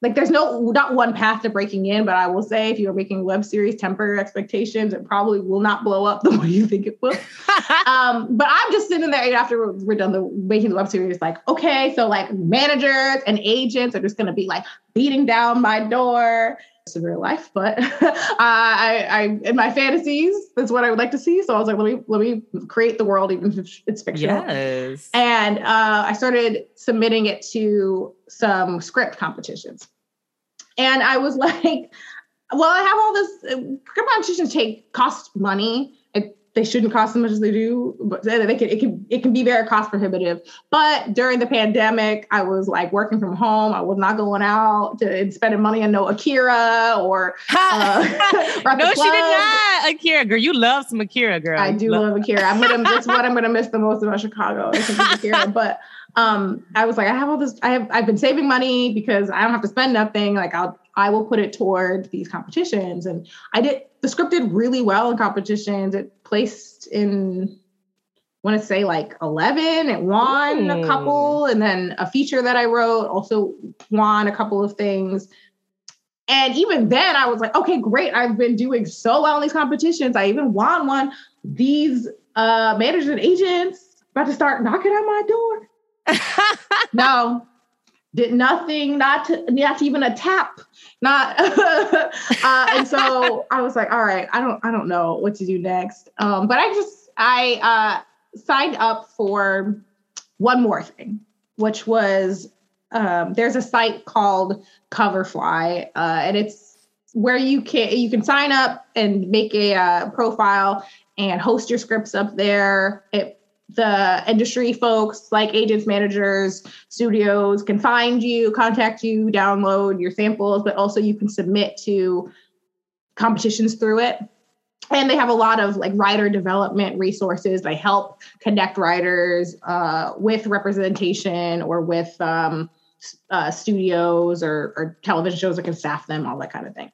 like there's no not one path to breaking in but i will say if you're making a web series temper your expectations. It probably will not blow up the way you think it will. Um but i'm just sitting there after we're, we're done the making the web series like okay so like managers and agents are just going to be like beating down my door in real life, but I, I, in my fantasies, that's what I would like to see. So I was like, let me, let me create the world, even if it's fictional. yes. And uh, I started submitting it to some script competitions. And I was like, well, I have all this uh, script competitions take cost money. It, they shouldn't cost as much as they do, but they can it can it can be very cost prohibitive. But during the pandemic, I was like working from home. I was not going out to and spending money on no Akira or uh, or no, she did not. Akira, girl, you love some Akira, girl. I do Lo- love Akira. I'm gonna that's what I'm gonna miss the most about Chicago. Akira. But um I was like, I have all this, I have I've been saving money because I don't have to spend nothing. Like I'll I will put it toward these competitions. And I did the script did really well in competitions. It placed in I want to say like 11. It won a couple, and then a feature that I wrote also won a couple of things. And even then, I was like, okay, great. I've been doing so well in these competitions. I even won one. these uh, managers and agents about to start knocking on my door. no, did nothing, not to, not even a tap, not. uh, and so I was like, all right, I don't, I don't know what to do next. Um, but I just, I uh, signed up for one more thing, which was um, there's a site called Coverfly, uh, and it's where you can you can sign up and make a uh, profile and host your scripts up there. It the industry folks like agents, managers, studios can find you, contact you, download your samples, but also you can submit to competitions through it. And they have a lot of like writer development resources. They help connect writers uh, with representation or with um, uh, studios or, or television shows that can staff them, all that kind of thing.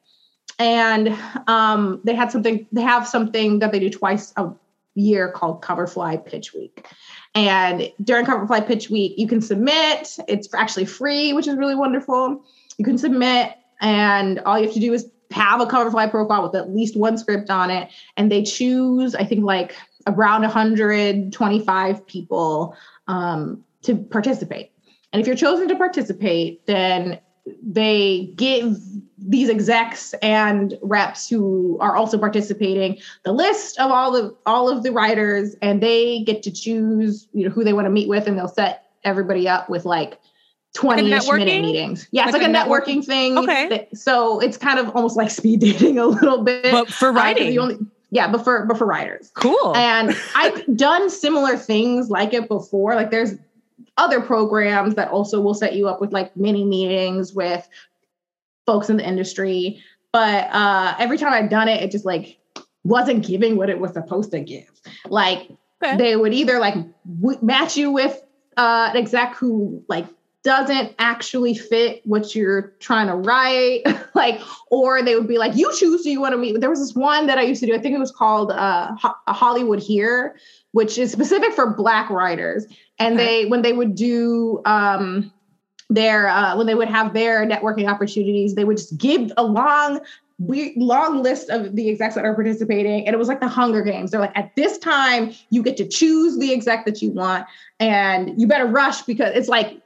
And um, they had something, they have something that they do twice a year called Coverfly Pitch Week. And during Coverfly Pitch Week, you can submit. It's actually free, which is really wonderful. You can submit, and all you have to do is have a Coverfly profile with at least one script on it. And they choose, I think, like around 125 people um, to participate. And if you're chosen to participate, then they give these execs and reps who are also participating the list of all the all of the writers and they get to choose you know who they want to meet with and they'll set everybody up with like 20 like minute meetings. Yeah it's like, like a, networking, networking, thing. Okay. So it's kind of almost like speed dating a little bit. But for writing. uh, only, yeah but for but for writers. Cool. And i've done similar things like it before. Like there's other programs that also will set you up with like mini meetings with folks in the industry. But uh, every time I've done it, it just like wasn't giving what it was supposed to give. Like okay. they would either like w- match you with uh, an exec who like doesn't actually fit what you're trying to write, like, or they would be like, "You choose who you want to meet." There was this one that I used to do. I think it was called uh, Ho- Hollywood Here, which is specific for Black writers. And they, when they would do um, their uh, when they would have their networking opportunities, they would just give a long we long list of the execs that are participating. And it was like the hunger games. They're like at this time you get to choose the exec that you want and you better rush because it's like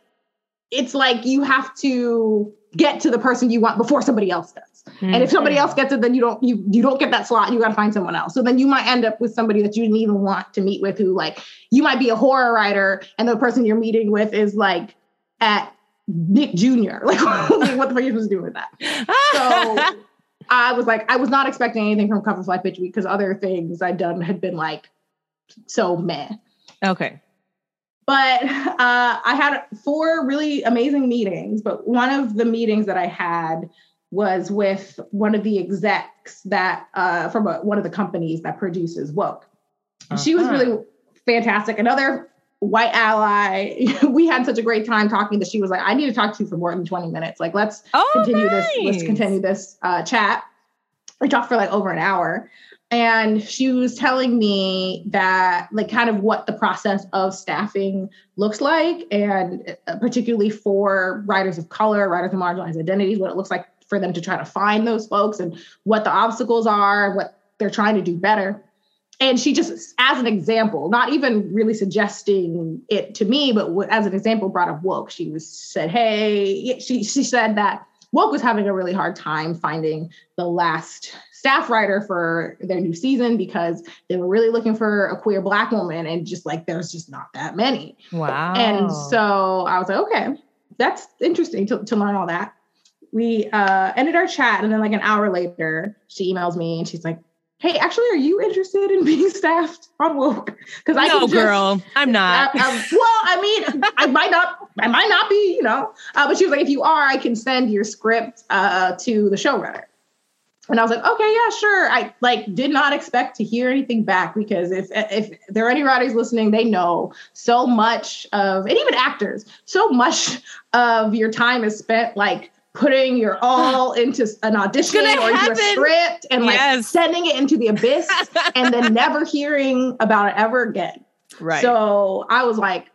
it's like you have to get to the person you want before somebody else does mm-hmm. and if somebody else gets it then you don't you you don't get that slot you got to find someone else so then you might end up with somebody that you didn't even want to meet with who like you might be a horror writer and the person you're meeting with is like at Nick Jr. Like, what the fuck are you supposed to do with that? So I was like, I was not expecting anything from Coverfly Pitch Week because other things I'd done had been like so meh. Okay. But uh, I had four really amazing meetings. But one of the meetings that I had was with one of the execs that uh, from a, one of the companies that produces Woke. Uh-huh. She was uh-huh. really fantastic. Another white ally. we had such a great time talking that she was like, I need to talk to you for more than 20 minutes. Like, let's oh, continue nice. this, let's continue this uh, chat. We talked for like over an hour. And she was telling me that, like, kind of what the process of staffing looks like, and uh, particularly for writers of color, writers of marginalized identities, what it looks like for them to try to find those folks and what the obstacles are, what they're trying to do better. And she just as an example not even really suggesting it to me but as an example brought up woke. She was said hey she, she said that woke was having a really hard time finding the last staff writer for their new season because they were really looking for a queer black woman and just like there's just not that many. Wow. And so i was like okay that's interesting to, to learn all that we uh ended our chat and then like an hour later she emails me and she's like hey, actually, are you interested in being staffed on woke? Because I no, just, girl, I'm not. Um, well, I mean, I might not, I might not be, you know. Uh, but she was like, if you are, I can send your script uh, to the showrunner. And I was like, okay, yeah, sure. I like did not expect to hear anything back because if if there are any writers listening, they know so much of, and even actors, so much of your time is spent like putting your all into an audition or into a script and yes. like sending it into the abyss and then never hearing about it ever again. Right. So I was like,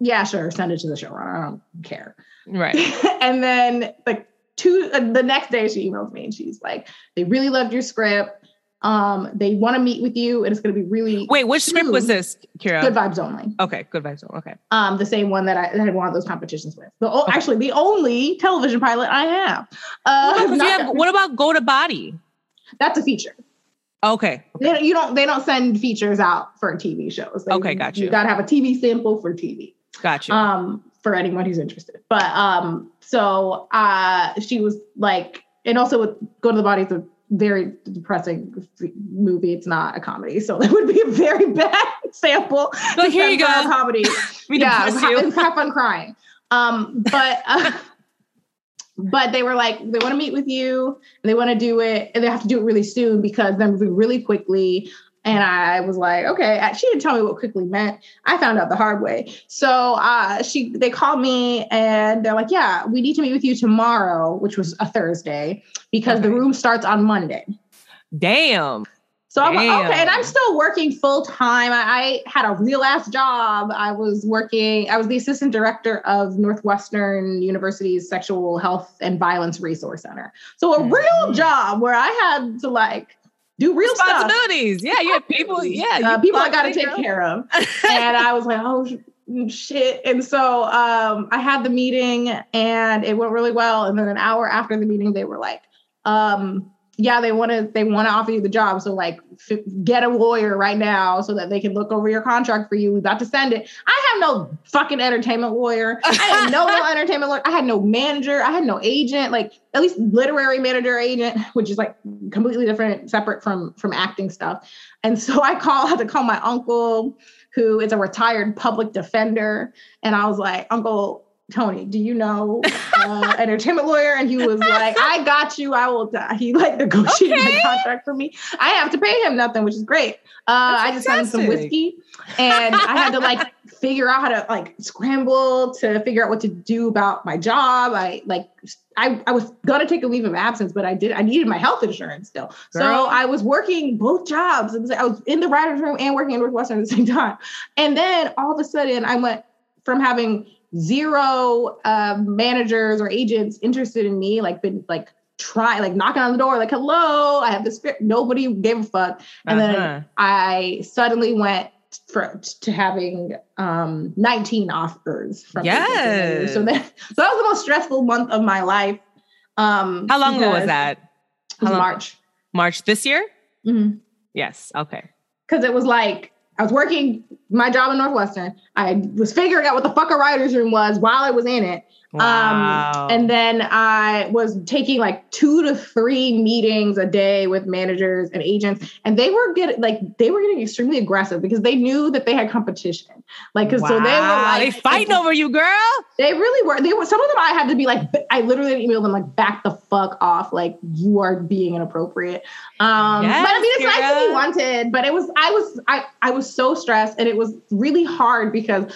yeah, sure, send it to the showrunner. I don't care. Right. and then like two uh, the next day she emails me and she's like, they really loved your script. Um, they want to meet with you, and it's going to be really Wait, which script was this, Kira? Good vibes only. Okay, good vibes. Only. Okay. Um, the same one that I, had won those competitions with. The o- actually the only television pilot I have. Uh, What about, what about Go to Body? that's a feature. Okay. They don't, you don't they don't send features out for TV shows. They- Okay, got you. You got to have a TV sample for TV. Gotcha. um for anyone who's interested but um so uh she was like and also with go to the body a very depressing movie it's not a comedy so that would be a very bad sample So here you go. comedy We yeah depress have, you. have fun crying um but uh, but they were like they want to meet with you and they want to do it and they have to do it really soon because they're moving really quickly and I was like, okay. Uh, She didn't tell me what quickly meant. I found out the hard way. So uh, she, they called me and they're like, yeah, we need to meet with you tomorrow, which was a Thursday, because the room starts on Monday. Damn. So I'm like, okay, and I'm still working full time. I, I had a real ass job. I was working, I was the assistant director of Northwestern University's Sexual Health and Violence Resource Center. So a real Mhm. job where I had to like do real stuff. Responsibilities. Yeah, you have people. Yeah, Uh, you people I got to take care of. and I was like, oh shit. And so um, I had the meeting and it went really well. And then an hour after the meeting, they were like, um, yeah, they want to they want to offer you the job. So like, f- get a lawyer right now so that they can look over your contract for you. We about to send it. I have no fucking entertainment lawyer. I had no, entertainment lawyer. I had no manager. I had no agent. Like at least literary manager agent, which is like completely different, separate from from acting stuff. And so I call I had to call my uncle, who is a retired public defender, and I was like, Uncle Tony, do you know uh, entertainment lawyer? And he was like, I got you. I will. Die. He like negotiated Okay. the contract for me. I have to pay him nothing, which is great. Uh, I just him some whiskey, and I had to like figure out how to like scramble to figure out what to do about my job. I like I, I was gonna take a leave of absence, but I did I needed my health insurance still. Girl. So I was working both jobs. Was- I was in the writer's room and working in Northwestern at the same time. And then all of a sudden I went from having zero uh, managers or agents interested in me, like been like try like knocking on the door, like, hello, I have this script. Nobody gave a fuck. And Uh-huh. then I suddenly went for, to having um 19 offers from agents in the news. Yes. so that so that was the most stressful month of my life um How long ago was that? it was march March this year? because Yes. Okay. Because it was like i was working my job in northwestern. I was figuring out what the fuck a writer's room was while i was in it Wow. Um, and then I was taking like two to three meetings a day with managers and agents, and they were getting like they were getting extremely aggressive because they knew that they had competition. Like, cause so they were like they fighting over you, girl. They really were. They were. Some of them I had to be like, I literally emailed them like, back the fuck off. Like you are being inappropriate. Um, but I mean, it's Yes, nice to be wanted. But it was, I was, I, I was so stressed, and it was really hard because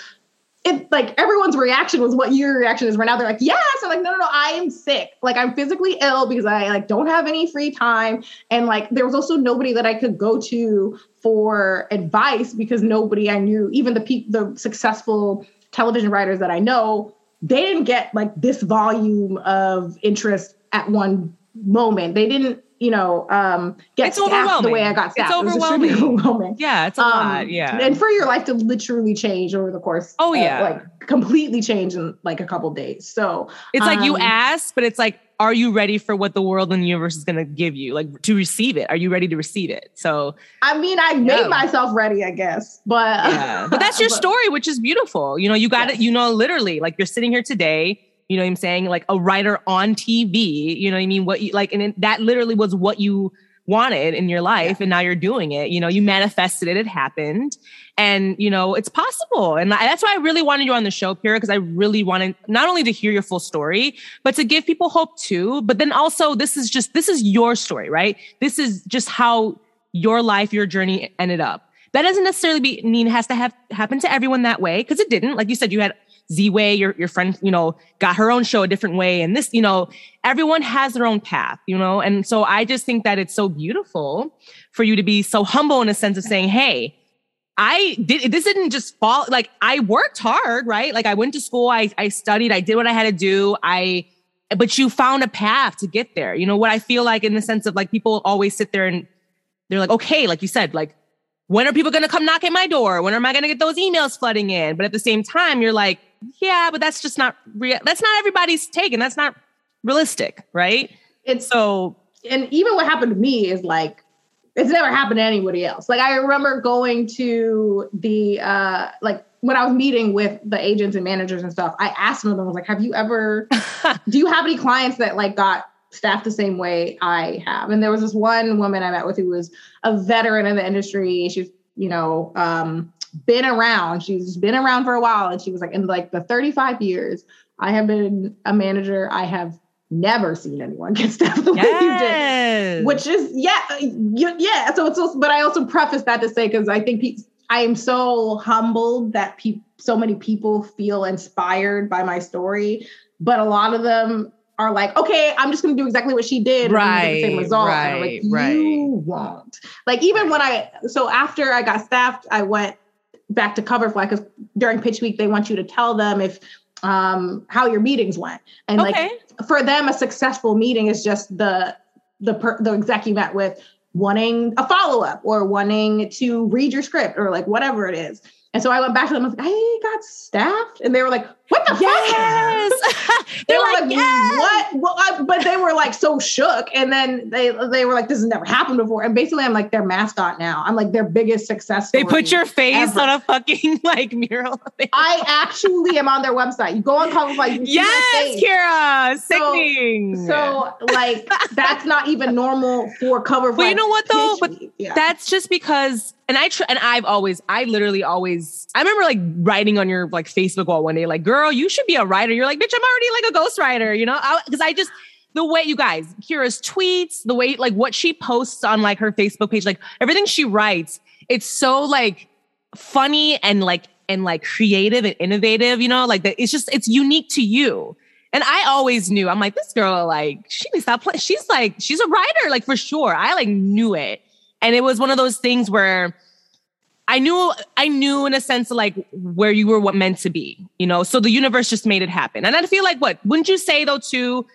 like everyone's reaction was what your reaction is right now. They're like, yes. I'm like, no, no, no, I am sick. Like I'm physically ill because I like don't have any free time. And like there was also nobody that I could go to for advice because nobody I knew, even the people the successful television writers that I know, they didn't get like this volume of interest at one moment. They didn't, you know, um, get It's staffed the way I got It's staffed. It overwhelming. overwhelming. Yeah, it's a Um, lot. Yeah. And for your life to literally change over the course. Oh, uh, yeah. like completely change in like a couple days. So It's like you Um, ask, but it's like, are you ready for what the world and the universe is going to give you? Like to receive it? Are you ready to receive it? So, I mean, I made Yeah. myself ready, I guess. But yeah. but that's your story, which is beautiful. You know, you got it, you know, literally, like you're sitting here today, you know what I'm saying? Like a writer on TV, you know what I mean? What you like, and it, that literally was what you wanted in your life. And now you're doing it. You know, you manifested it, it happened. And, you know, it's possible. And that's why I really wanted you on the show, Kira, because I really wanted not only to hear your full story, but to give people hope too. But then also, this is just, this is your story, right? This is just how your life, your journey ended up. That doesn't necessarily be, mean it has to have happen to everyone that way, because it didn't. Like you said, you had Ziwe, your, your friend, you know, got her own show a different way. And this, you know, everyone has their own path, you know? And so I just think that it's so beautiful for you to be so humble in a sense of saying, hey, I did this didn't just fall like I worked hard, right? Like I went to school, I I studied, I did what I had to do. I but you found a path to get there. You know what I feel like in the sense of like people always sit there and they're like, okay, like you said, like, when are people going to come knock at my door? When am I going to get those emails flooding in? But at the same time, you're like, yeah, but that's just not real. That's not everybody's take, and that's not realistic, right? It's So and even what happened to me is like it's never happened to anybody else. Like I remember going to the uh like when I was meeting with the agents and managers and stuff, I asked them, I was like, have you ever do you have any clients that like got staffed the same way I have? And there was this one woman I met with who was a veteran in the industry. She's, you know, um, been around. She's been around for a while. And she was like, in like the 35 years I have been a manager, I have never seen anyone get staffed the way you did. Which is yeah uh, yeah. So it's also, but i also preface that to say because i think pe- i am so humbled that pe- so many people feel inspired by my story. But a lot of them are like okay i'm just going to do exactly what she did and get the same Right, result. I'm like right, you won't. Like even when i so after i got staffed i went back to cover coverfly because during pitch week they want you to tell them if um how your meetings went. And like for them a successful meeting is just the the per, the exec you met with wanting a follow-up or wanting to read your script or like whatever it is. And so i went back to them and was like i got staffed. And they were like what the fuck Yes. they They're were like, like, yes. what? Well, I, but they were like so shook, and then they they were like, "This has never happened before." And basically, I'm like their mascot now. I'm like their biggest success. They put your face ever. on a fucking like mural. I actually am on their website. You go on Coverfly. You yes. Kira. So- Sickening. So like that's not even normal for cover. Well, you know what, though? But yeah. That's just because, and I tr- and I've always, I literally always, I remember like writing on your like Facebook wall one day, like, "Girl, you should be a writer." You're like, "Bitch, I'm already like a ghostwriter," you know? Because I, just the way you guys, Kira's tweets, the way like what she posts on like her Facebook page, like everything she writes, it's so like funny and like and like creative and innovative. You know, like that. It's just it's unique to you. And I always knew, I'm like, this girl, like, she needs to playing. She's like, she's a writer, like for sure. I like knew it. And it was one of those things where I knew, I knew in a sense like where you were what meant to be, you know? So the universe just made it happen. And I feel like what, wouldn't you say though, too?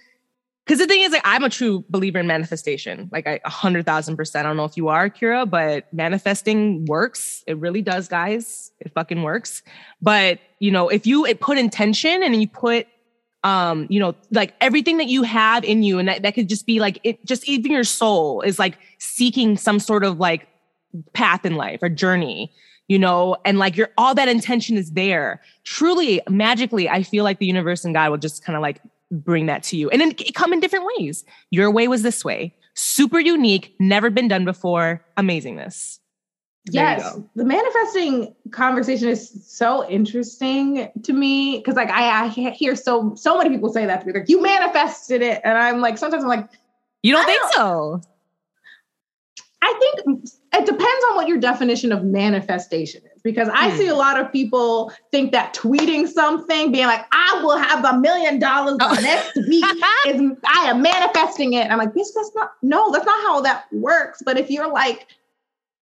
Because the thing is, like, I'm a true believer in manifestation. Like, I a hundred thousand percent. I don't know if you are, Kira, but manifesting works. It really does, guys. It fucking works. But you know, if you put intention and you put um, you know, like everything that you have in you, and that, that could just be like it just even your soul is like seeking some sort of like path in life or journey, you know, and like your all that intention is there. Truly, magically, I feel like the universe and God will just kind of like bring that to you. And then it come in different ways. Your way was this way. Super unique, never been done before. Amazingness. There yes, the manifesting conversation is so interesting to me because like I, I hear so so many people say that to me like you manifested it and I'm like sometimes I'm like You don't I think don't- so? I think it depends on what your definition of manifestation is because I Hmm. see a lot of people think that tweeting something, being like, I will have a million dollars Oh. next week, is I am manifesting it. I'm like, bitch, that's not, no, that's not how that works. But if you're like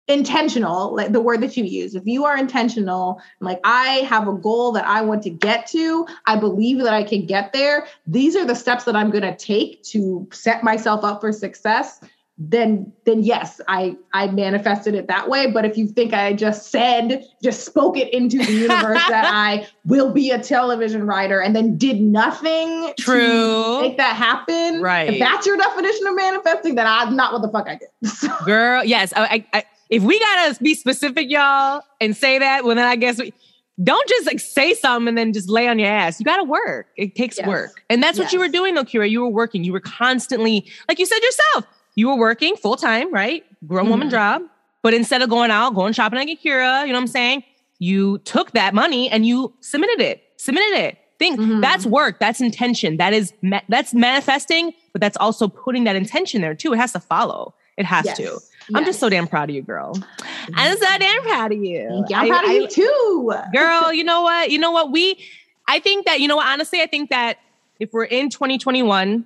intentional, like the word that you use, if you are intentional, like I have a goal that I want to get to, I believe that I can get there. These are the steps that I'm going to take to set myself up for success then then yes i i manifested it that way but if you think i just said just spoke it into the universe that i will be a television writer and then did nothing True. to make that happen Right. if that's your definition of manifesting then i'm not what the fuck i did So, Girl, yes. I, I, if we gotta be specific, y'all, and say that, well, then I guess we don't just like say something and then just lay on your ass. You gotta work. It takes Yes. work, and that's what you were doing, though, Kira. You were working. You were constantly, like you said yourself, you were working full time, right? Grown woman Mhm. job. But instead of going out, going shopping at Kira, you know what I'm saying? You took that money and you submitted it. Submitted it. Think Mhm. that's work. That's intention. That is ma- that's manifesting, but that's also putting that intention there too. It has to follow. It has yes. to. I'm just so damn proud of you, girl. I'm so damn proud of you. Thank you. I'm I- proud of I- you too girl. You know what? You know what? We, I think that you know what. Honestly, I think that if we're in 2021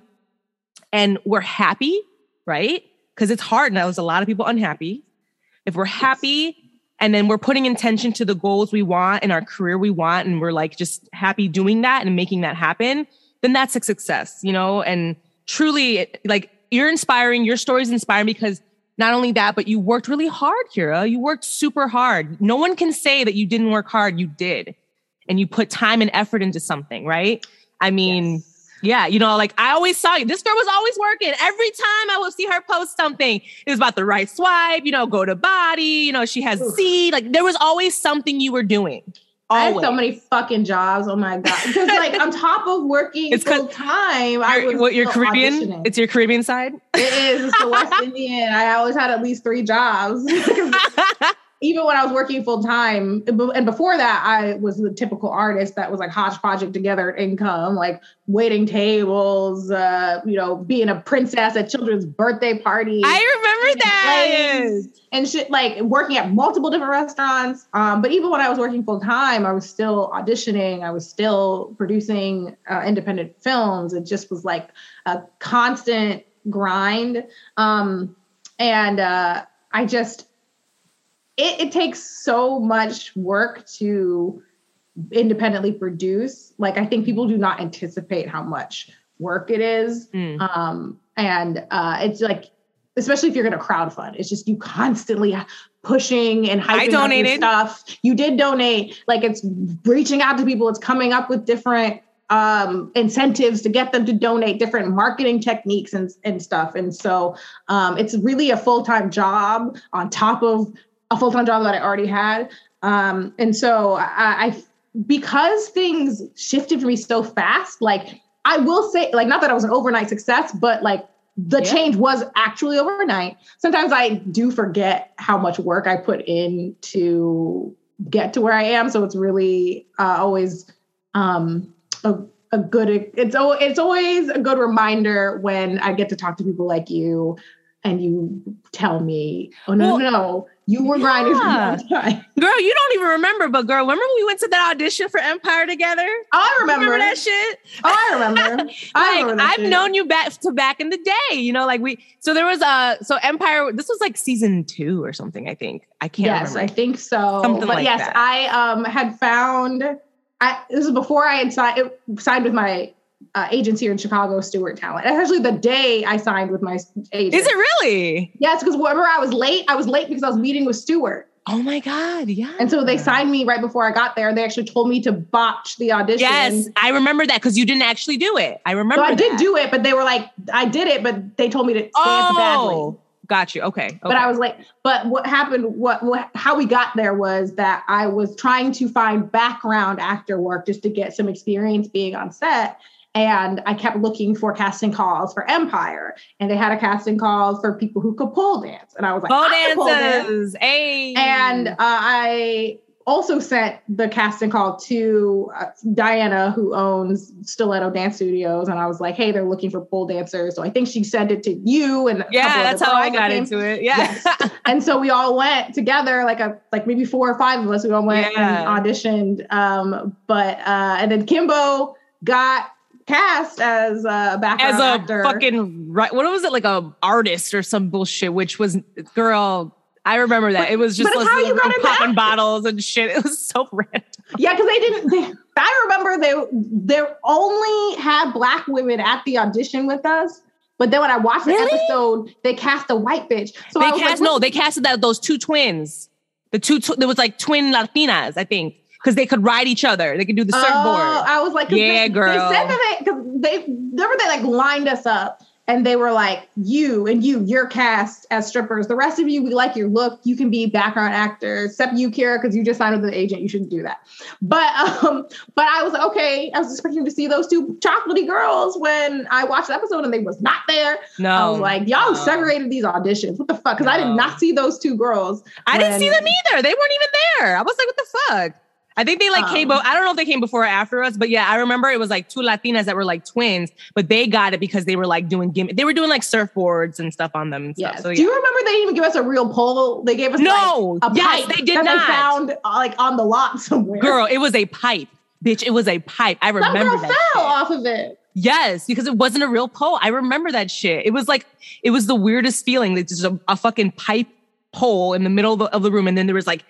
and we're happy, right? Because it's hard now. There's a lot of people unhappy. If we're happy and then we're putting intention to the goals we want and our career we want, and we're like just happy doing that and making that happen, then that's a success, you know. And truly, like you're inspiring. Your story's inspiring because not only that, but you worked really hard, Kira. You worked super hard. No one can say that you didn't work hard. You did. And you put time and effort into something, right? I mean, Yes. Yeah, you know, like I always saw you. This girl was always working. Every time I would see her post something, it was about the right swipe, you know, go to body, you know, she has seed. Like there was always something you were doing. I had so many fucking jobs. Oh my god! Because like on top of working It's full time, I was what, you're Caribbean? auditioning. It's your Caribbean side? It is. It's the West Indian. I always had at least three jobs. Even when I was working full time, and before that, I was the typical artist that was like hodgepodge together income, like waiting tables, uh, you know, being a princess at children's birthday parties. I remember that. plays and shit like working at multiple different restaurants um, but even when i was working full time i was still auditioning i was still producing uh, independent films it just was like a constant grind um, and uh, i just it, it takes so much work to independently produce. Like i think people do not anticipate how much work it is. Mm. um, and uh, it's like especially if you're going to crowdfund it's just you constantly pushing and hyping I donated. stuff. You did donate. Like it's reaching out to people. It's coming up with different um, incentives to get them to donate different marketing techniques and, and stuff. And so um, it's really a full-time job on top of a full-time job that i already had. Um, and so I, I because things shifted for me so fast like i will say like not that i was an overnight success but like the Yeah. change was actually overnight. Sometimes i do forget how much work i put in to get to where i am. So it's really uh, always um, a, a good it's it's always a good reminder when i get to talk to people like you and you tell me oh no Well, no no you were grinding for a time Girl, you don't even remember, but girl, remember when we went to that audition for Empire together? Oh, I remember. Remember that shit? Oh, I remember. I remember I've shit. known you back to back in the day, you know, like we so there was a so Empire this was like season 2 or something, I think. I can't yes, remember. I think so. Something but like yes, that. I um had found. I this is before I had signed signed with my uh, agency here in Chicago, Stewart Talent. Actually, the day I signed with my agent. Is it really? Yes, because whenever I was late, I was late because I was meeting with Stewart, Oh my god, yeah. and so they signed me right before I got there. They actually told me to botch the audition. Yes, I remember that because you didn't actually do it. I remember. So I did that. do it, but they were like, I did it, but they told me to dance badly. Oh, got you. Okay, but I was late. But what happened? What, what? How we got there was that I was trying to find background actor work just to get some experience being on set, and I kept looking for casting calls for Empire, and they had a casting call for people who could pole dance, and I was like, pole I can pole dances. Hey, And uh, I also sent the casting call to uh, Diana, who owns Stiletto Dance Studios, and I was like, "Hey, they're looking for pole dancers." So I think she sent it to you and yeah, that's how I got came. into it. Yeah. Yes. and so we all went together, like a like maybe four or five of us. We all went Yeah. and auditioned. Um, but uh, and then Kimbo got cast as a background As a actor. fucking right, what was it like a artist or some bullshit? Which was girl. I remember that. But- it was just but how you got popping bottles and shit. It was so random. yeah, because they didn't. They, I remember they they only had black women at the audition with us. But then when I watched the episode, they cast a white bitch. So I they was cast like, no, they casted that those two twins. The two tw- there was like twin Latinas, I think, because they could ride each other. They could do the surfboard. Oh, surfboard. I was like, Yeah, they, girl. They said that they because they, remember they like lined us up and they were like, you and you, you're cast as strippers. The rest of you, we like your look. You can be background actors, except you, Kira, because you just signed with the agent. You shouldn't do that. But um, but I was like, okay. I was expecting to see those two chocolatey girls when I watched the episode and they was not there. no, I was like, y'all no. segregated these auditions. What the fuck? Because I did not see those two girls. I didn't see them either. They weren't even there. I was like, what the fuck? I think they like came. Um, I don't know if they came before or after us, but yeah, I remember it was like two Latinas that were like twins, but they got it because they were like doing gimmick. They were doing like surfboards and stuff on them and stuff. Yes. So Do you remember they even give us a real pole? They gave us No. like, a Yes, pipe they did that not. They found uh, like on the lot somewhere. Girl, it was a pipe, bitch. It was a pipe. I some remember girl that. fell shit. off of it. Yes, because it wasn't a real pole. I remember that shit. It was like it was the weirdest feeling. It's just a, a fucking pipe pole in the middle of the, of the room, and then there was like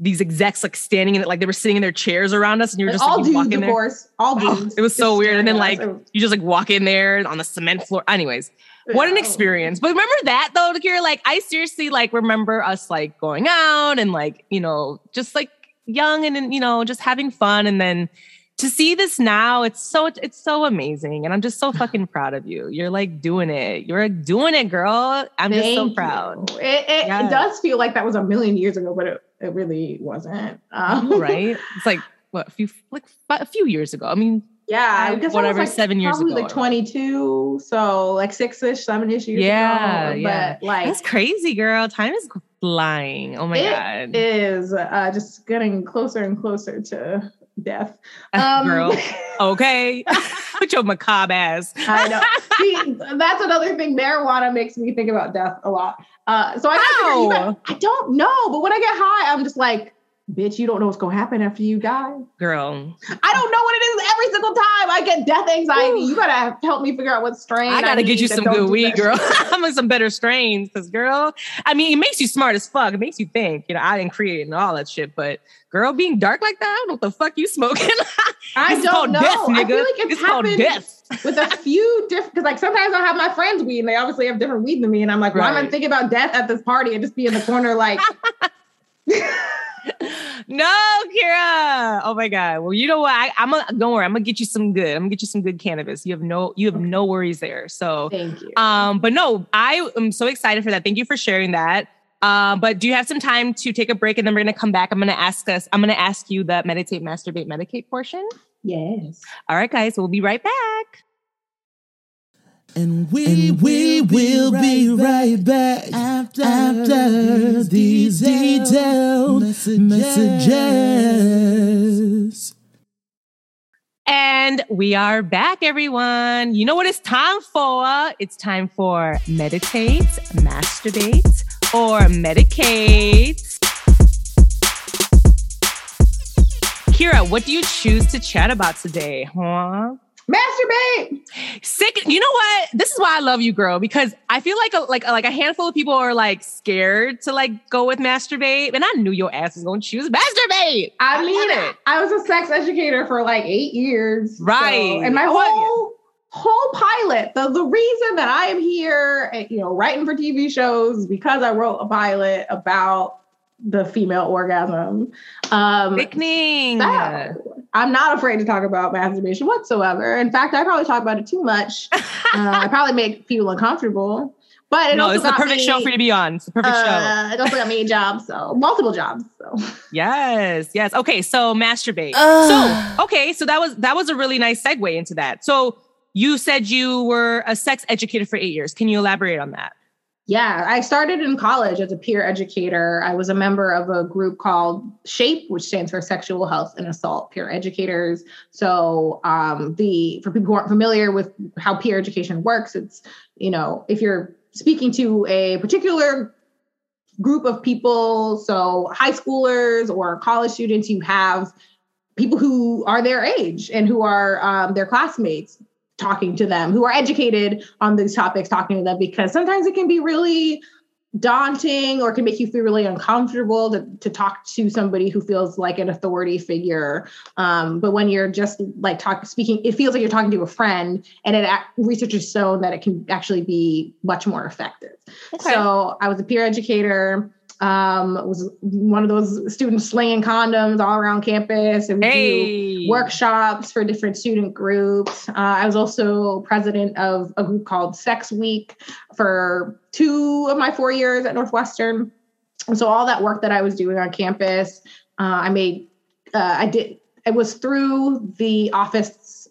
these execs like standing in it, like they were sitting in their chairs around us, and you were Like, just like, all you dudes, of course. All Oh, dudes. it was so weird. And then like you just like walk in there on the cement floor. Anyways, what an experience. But remember that though, Kira, like I seriously like remember us like going out and like, you know, just like young and, you know, just having fun. And then to see this now, it's so it's so amazing. And I'm just so fucking proud of you. You're like doing it. You're like, doing it, girl. I'm just so proud. It, it, Yes. it does feel like that was a million years ago, but it, it really wasn't. Um, right? It's like what a few like a few years ago. I mean, Yeah, I guess I Whatever, was like seven years ago like 22, so like six-ish, seven-ish years Yeah, ago. yeah. But like that's crazy, girl. Time is flying. Oh my It god. is uh, just getting closer and closer to death. Um, girl. Okay. Put your macabre ass. I know. See, that's another thing. Marijuana makes me think about death a lot. Uh, so I, gotta figure- you How? got- I don't know, but when I get high, I'm just like, bitch, you don't know what's gonna happen after you die. Girl. I don't know what it is every single time. I get death anxiety. Ooh. You gotta help me figure out what strain. I gotta get you some good weed, girl. I'm on some better strains. Cause girl, I mean, it makes you smart as fuck. It makes you think. You know, I didn't create it and all that shit, but girl, being dark like that, I don't know what the fuck you smoking. I don't know. death, I feel like it's It's called happened death. with a few different because like sometimes I'll have my friends weed and they obviously have different weed than me. And I'm like, why am I thinking about death at this party and just be in the corner like No, Kira. Oh my God. Well, you know what? I, I'm gonna don't worry. I'm gonna get you some good. I'm gonna get you some good cannabis. You have no, you have no worries there. So, thank you. um, but no, I am so excited for that. Thank you for sharing that. Um, but do you have some time to take a break and then we're gonna come back? I'm gonna ask us. I'm gonna ask you the meditate, masturbate, medicate portion. yes. All right, guys. We'll be right back. And we, and we will be right back after, after these detailed messages. And we are back, everyone. You know what it's time for? It's time for meditate, masturbate, or medicate. Kira, what do you choose to chat about today? Huh? Masturbate. Sick. You know what? This is why I love you, girl, because I feel like a, like like a handful of people are like scared to like go with masturbate, and I knew your ass was going to choose masturbate. I mean, it. I was a sex educator for like eight years. so- Right. and my Oh, whole whole pilot, the, the reason that I am here, eh, you know, writing for TV shows because I wrote a pilot about the female orgasm. Um Sickening. so, I'm not afraid to talk about masturbation whatsoever. In fact, I probably talk about it too much. uh, I probably make people uncomfortable. But it no, also it's the perfect me, show for you to be on. It's the perfect show. uh, It also got me a job, so multiple jobs. So Yes, yes. Okay, so masturbate. so okay, so that was that was a really nice segue into that. So you said you were a sex educator for eight years. Can you elaborate on that? Yeah, I started in college as a peer educator. I was a member of a group called SHAPE, which stands for Sexual Health and Assault Peer Educators. So, um, the for people who aren't familiar with how peer education works, it's you know if you're speaking to a particular group of people, so high schoolers or college students, you have people who are their age and who are um, their classmates talking to them who are educated on these topics talking to them because sometimes it can be really daunting or can make you feel really uncomfortable to, to talk to somebody who feels like an authority figure. Um, but when you're just like talk speaking it feels like you're talking to a friend and it research has shown that it can actually be much more effective. So i was a peer educator um, was one of those students slinging condoms all around campus and we do workshops for different student groups. Uh, I was also president of a group called Sex Week for two of my four years at Northwestern. And so all that work that I was doing on campus, uh, I made, uh, I did, it was through the office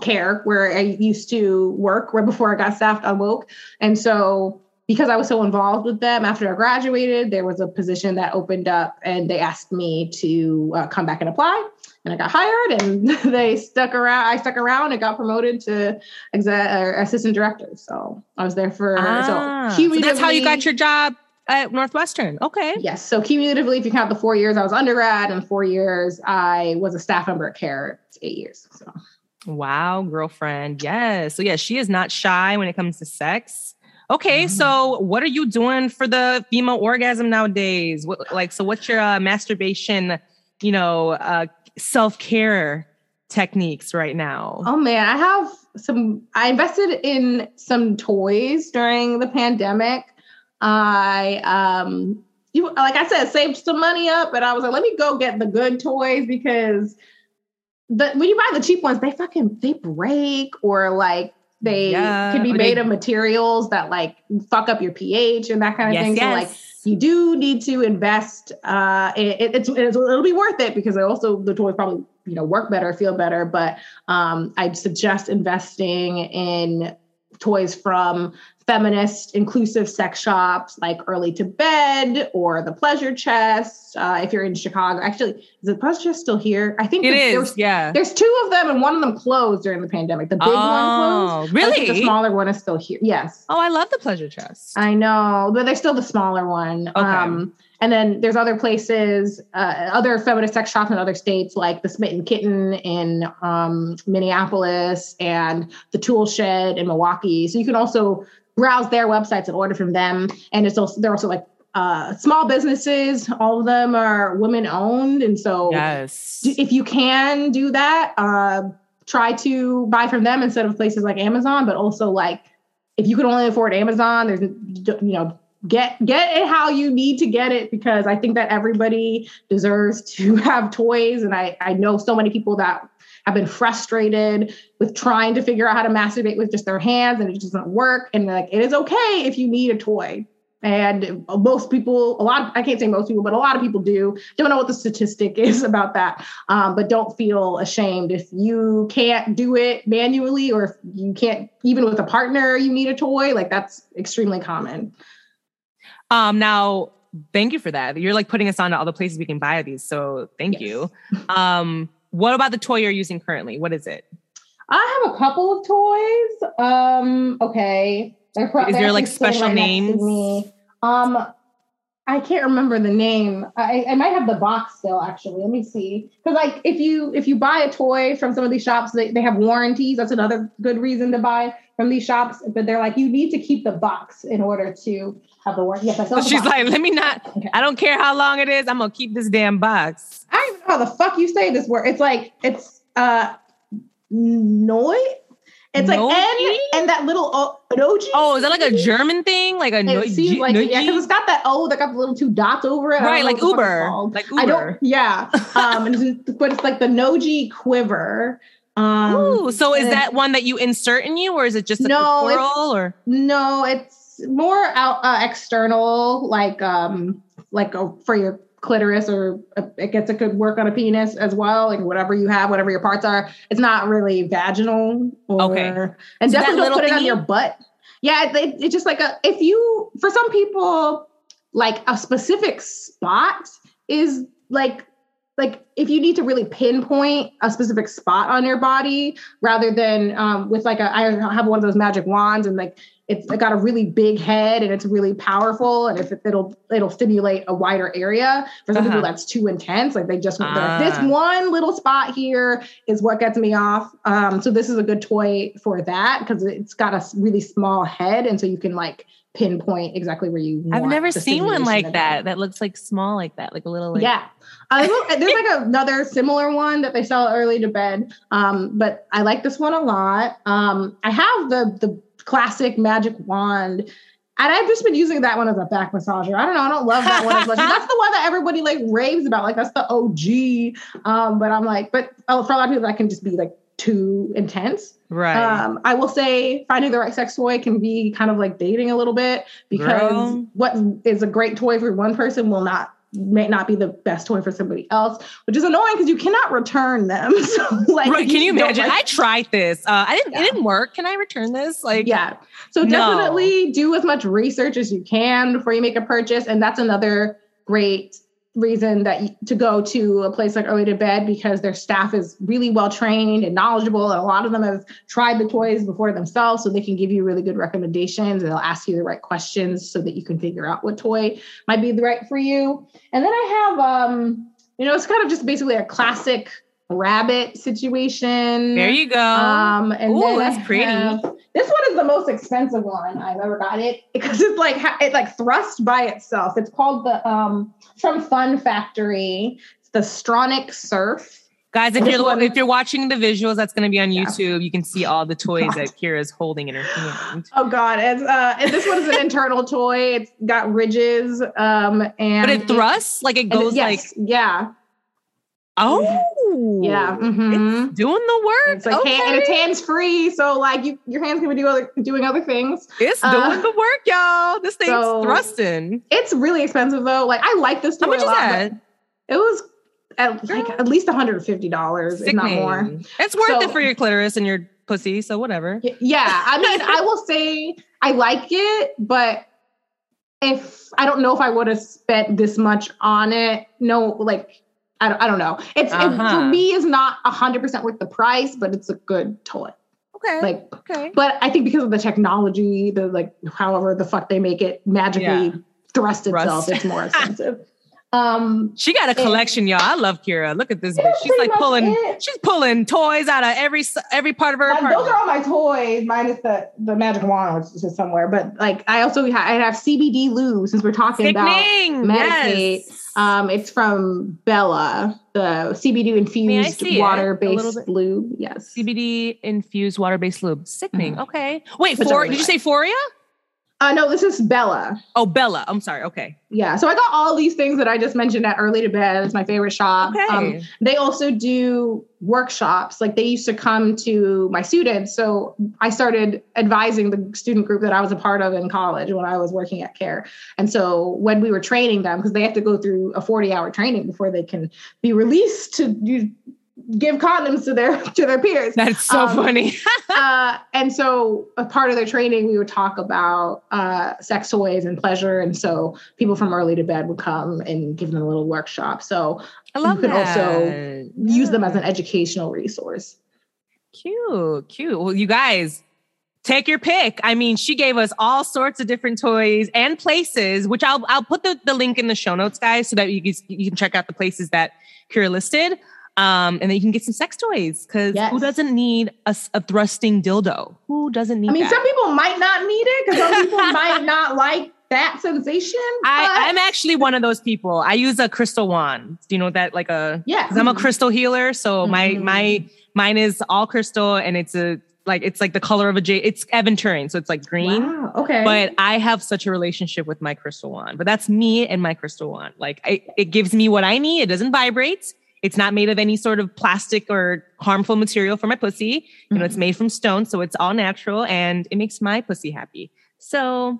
care where I used to work right before I got staffed on Woke. And so because I was so involved with them after I graduated, there was a position that opened up and they asked me to uh, come back and apply. And I got hired and they stuck around. I stuck around and got promoted to or assistant director. So I was there for, Ah, so so that's how you got your job at Northwestern. Okay. Yes. So cumulatively, if you count the four years I was undergrad and four years I was a staff member at CARE, it's eight years. So Wow, girlfriend. Yes. So yeah, she is not shy when it comes to sex. Okay, so what are you doing for the female orgasm nowadays? What, like, so what's your uh, masturbation, you know, uh, self care techniques right now? Oh man, I have some. I invested in some toys during the pandemic. I um, you like I said, saved some money up, and I was like, let me go get the good toys because the when you buy the cheap ones, they fucking they break or like they Yeah, can be or made they- of materials that like fuck up your pH and that kind of Yes, thing. So like you do need to invest. Uh, it, it- it's, it's it'll be worth it because also the toys probably you know work better, feel better. But um, I'd suggest investing in toys from feminist inclusive sex shops like early to bed or the pleasure chest uh, if you're in chicago actually is the pleasure chest still here i think It is, there's, yeah. there's two of them and one of them closed during the pandemic the big one Oh, closed I really? the smaller one is still here yes Oh, I love the pleasure chest. I know, but there's still the smaller one. Um, and then there's other places, uh, other feminist sex shops in other states, like the Smitten Kitten in um, Minneapolis and the Tool Shed in Milwaukee. So you can also browse their websites and order from them. And it's also they're also like uh, small businesses. All of them are women owned, and so yes. if you can do that, uh, try to buy from them instead of places like Amazon. But also, like, if you can only afford Amazon, there's you know get get it how you need to get it because I think that everybody deserves to have toys, and I I know so many people that have been frustrated with trying to figure out how to masturbate with just their hands and it just doesn't work and like it is okay if you need a toy and most people a lot of, i can't say most people but a lot of people do don't know what the statistic is about that um, but don't feel ashamed if you can't do it manually or if you can't even with a partner you need a toy like that's extremely common Um, now, thank you for that. You're like putting us on to all the places we can buy these. So thank Yes. you. Um, what about the toy you're using currently? What is it? i have a couple of toys um okay They're pro- Is there, like, special to names? me. um I can't remember the name. I, I might have the box still. Actually, let me see. Because like, if you if you buy a toy from some of these shops, they, they have warranties. That's another good reason to buy from these shops. But they're like, you need to keep the box in order to have the warranty. Yes, I So the she's box. like, let me not, Okay. I don't care how long it is. I'm going to keep this damn box. I don't even know how the fuck you say this word. It's like it's uh noi. It's like Noji? N and that little o, noji. Oh, is that like a German thing? Like a no, It seems like it, yeah, because it's got that O that got the little two dots over it. Right, like fuck it's Uber, I don't. Yeah, um, it's, but it's like the Noji quiver. Um, Ooh, so is that one that you insert in you, or is it just a No, Or No, it's more out uh, external, like um, like uh, for your clitoris, or uh, I guess it could work on a penis as well, like whatever you have, whatever your parts are. It's not really vaginal, or, Okay. and So definitely don't put it on your butt. Yeah, it, it- it's just like a if you for some people like a specific spot is like like if you need to really pinpoint a specific spot on your body rather than um, with like a I have one of those magic wands and like it's got a really big head and it's really powerful and if it, it'll it'll stimulate a wider area for some people Uh-huh. that's too intense like they just want they're like, Ah. this one little spot here is what gets me off um, so this is a good toy for that because it's got a really small head and so you can like pinpoint exactly where you I've never seen one like that. That looks like small like that, like a little like yeah. Uh, there's there's like another similar one that they sell early to bed. Um, but I like this one a lot. Um, I have the the classic magic wand. And I've just been using that one as a back massager. I don't know. I don't love that one as much. That's the one that everybody like raves about. Like that's the OG. Um, but I'm like, but oh, for a lot of people that can just be like too intense. right. Um, I will say finding the right sex toy can be kind of like dating a little bit because Girl. what is a great toy for one person will not may not be the best toy for somebody else, which is annoying because you cannot return them. So like right. Can you don't imagine? like- I tried this. Uh, I didn't. Yeah. It didn't work. Can I return this? Like, yeah. So No. definitely do as much research as you can before you make a purchase. And that's another great reason that you, to go to a place like Early to Bed because their staff is really well trained and knowledgeable. And a lot of them have tried the toys before themselves. So they can give you really good recommendations and they'll ask you the right questions so that you can figure out what toy might be the right for you. And then I have, um, you know, it's kind of just basically a classic rabbit situation. There you go. Um, and Ooh, that's pretty. This one is the most expensive one I've ever got it because it's like it like thrust by itself. It's called the um from Fun Factory. It's the Stronic Surf. Guys, if you're if you're watching the visuals, that's going to be on Yeah. YouTube. You can see all the toys God. that Kira's holding in her hand. Oh God! It's uh, and this one is an internal toy. It's got ridges. Um, and But it thrusts like it goes it- yes, yeah, like oh yeah. mhm. it's doing the work. It's like okay. hand, and it's hands free, so like you, your hands can be do other, doing other things. It's uh, doing the work, y'all. This thing's so- thrusting. It's really expensive though. Like I like this toy How much is lot. that? It was at, like at least one hundred fifty dollars, if not more. It's worth So- it for your clitoris and your pussy, so whatever. Yeah, I mean, I will say I like it, but if I don't know if I would have spent this much on it, no, like I don't, I don't know. It's it, Uh-huh. for me is not hundred percent worth the price, but it's a good toy. Okay. Like, okay. but I think because of the technology, the like, however the fuck they make it magically Yeah. thrust itself, Thrust. it's more expensive. Um, She got a collection, y'all. I love Kira. Look at this bitch. She's like pulling. it. She's pulling toys out of every every part of her apartment. those are all my toys, minus the the magic wand, which is somewhere. But like, I also ha- I have CBD lube since we're talking about. Sickening. Medicaid. Yes. Um, it's from Bella, the CBD infused see it? A water based lube. Yes. CBD infused water based lube. Sickening. Mhm. Okay. Wait, for did you say Foria? Uh, no, this is Bella. Oh, Bella. I'm sorry. Okay. Yeah. So I got all these things that I just mentioned at Early to Bed. It's my favorite shop. Okay. Um, they also do workshops. Like they used to come to my students. So I started advising the student group that I was a part of in college when I was working at CARE. And so when we were training them, because they have to go through a 40 hour training before they can be released to do, give condoms to their to their peers. That's so Um, funny. uh, and so a part of their training, we would talk about uh, sex toys and pleasure. And so people from early to bed would come and give them a little workshop. So I love could that. also use them as an educational resource. Cute, cute. Well, you guys, take your pick. I mean, she gave us all sorts of different toys and places, which I'll I'll put the, the link in the show notes, guys, so that you can, you can check out the places that Kira listed. Um, and then you can get some sex toys because Yes. who doesn't need a thrusting dildo? Who doesn't need I mean, that? some people might not need it because some people might not like that sensation. I, I'm actually one of those people. I use a crystal wand. Do you know that? Like a yeah. 'cause I'm a crystal healer, so my Mhm. my mine is all crystal, and it's a like it's like the color of a jade. It's aventurine, so it's like green. Wow. Okay. But I have such a relationship with my crystal wand. But that's me and my crystal wand. Like I, it gives me what I need. It doesn't vibrate. It's not made of any sort of plastic or harmful material for my pussy. You know, it's made from stone, so it's all natural, and it makes my pussy happy. So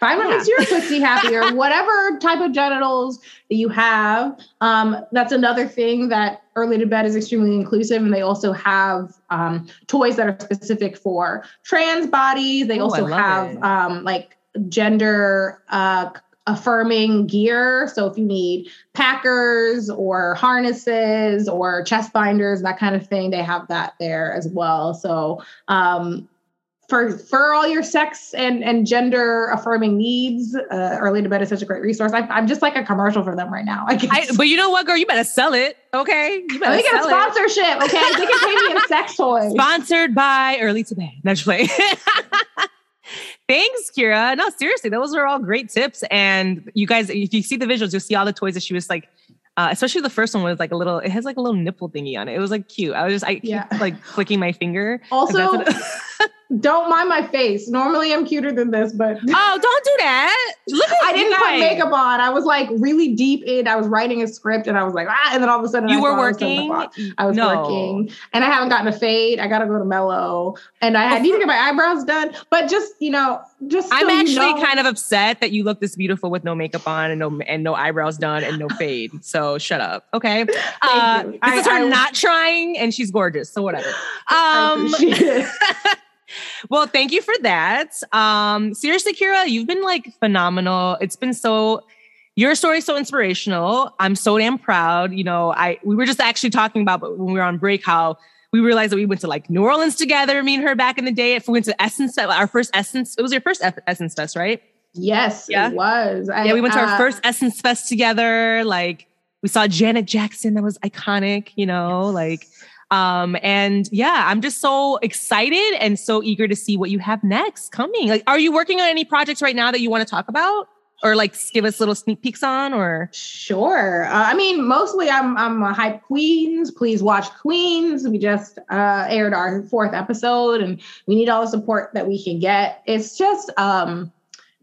Find what Yeah. makes your pussy happier, whatever type of genitals that you have. Um, that's another thing that Early to Bed is extremely inclusive, and they also have um, toys that are specific for trans bodies. They Ooh, also have um, like gender uh, affirming gear. So if you need packers or harnesses or chest binders, that kind of thing, they have that there as well. So um, for for all your sex and and gender affirming needs, uh, Early to Bed is such a great resource. I, I'm just like a commercial for them right now. I, guess. I, but you know what, girl? You better sell it. Okay. You better Let me get a sell it. sponsorship, okay? They can pay me in sex toys. Sponsored by Early to Bed. Play. Thanks, Kira. No, seriously, those are all great tips. And you guys, if you see the visuals, you'll see all the toys that she was like, uh, especially the first one was like a little, it has like a little nipple thingy on it. It was like cute. I was just, I keep like flicking my finger. Also, don't mind my face. Normally, I'm cuter than this, but oh, don't do that. Look at I didn't put guys. makeup on. I was like really deep in. I was writing a script, and I was like, ah, and then all of a sudden, You I were saw it was working. I was No. working, and I haven't gotten a fade. I got to go to Mellow, and I, I need to get my eyebrows done. But just you know, just I'm so you actually know- kind of upset that you look this beautiful with no makeup on and no and no eyebrows done and no fade. So shut up, okay? Uh, this I- is her I- not trying, and she's gorgeous. So whatever. I Um. well, thank you for that. Um, seriously, Kira, you've been like phenomenal. It's been so. Your story's so inspirational. I'm so damn proud. You know, I we were just actually talking about when we were on break how we realized that we went to like New Orleans together. Me and her back in the day. If we went to Essence, our first Essence. It was your first Essence Fest, right? Yes, Yeah. it was. I, yeah, we went to our uh, first Essence Fest together. Like we saw Janet Jackson, that was iconic, you know, like Um, and yeah, I'm just so excited and so eager to see what you have next coming. Like, are you working on any projects right now that you want to talk about? Or like give us little sneak peeks on or Sure. Uh, I mean, mostly I'm I'm a hype Queens. Please watch Queens. We just uh, aired our fourth episode, and we need all the support that we can get. It's just um,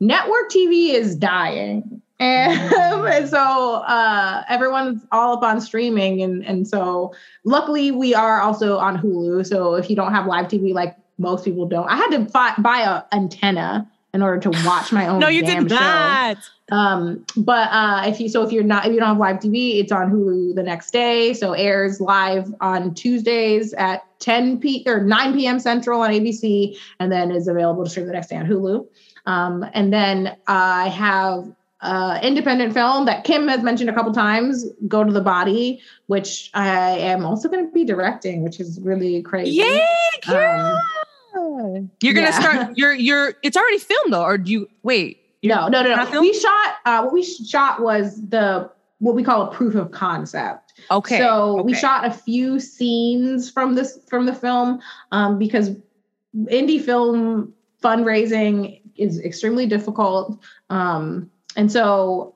network TV is dying, and, and so uh, everyone's all up on streaming, and and so luckily we are also on Hulu. So if you don't have live TV like most people don't, I had to fi- buy a antenna in order to watch my own. no, you did show. not. Um, but uh, if you so if you're not if you don't have live TV, it's on Hulu the next day. So airs live on Tuesdays at 10 p or 9 p.m. Central on ABC, and then is available to stream the next day on Hulu. Um, and then I have uh, independent film that Kim has mentioned a couple times, Go to the Body, which I am also going to be directing, which is really crazy. Yay, Kira! Um, you're gonna yeah. start. You're you're. It's already filmed though, or do you wait? No, no, no, no. We shot uh, what we shot was the what we call a proof of concept. Okay. So we shot a few scenes from this from the film um, because indie film fundraising is extremely difficult, um, and so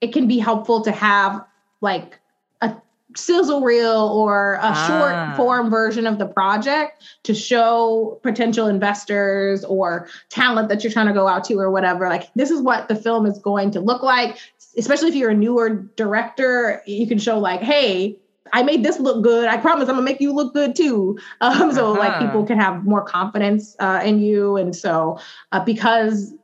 it can be helpful to have like a sizzle reel or a Ah. short form version of the project to show potential investors or talent that you're trying to go out to or whatever. Like this is what the film is going to look like. Especially if you're a newer director you can show like hey i made this look good. I promise i'm gonna make you look good too. Um, so like Uh-huh. people can have more confidence uh, in you. And so uh, because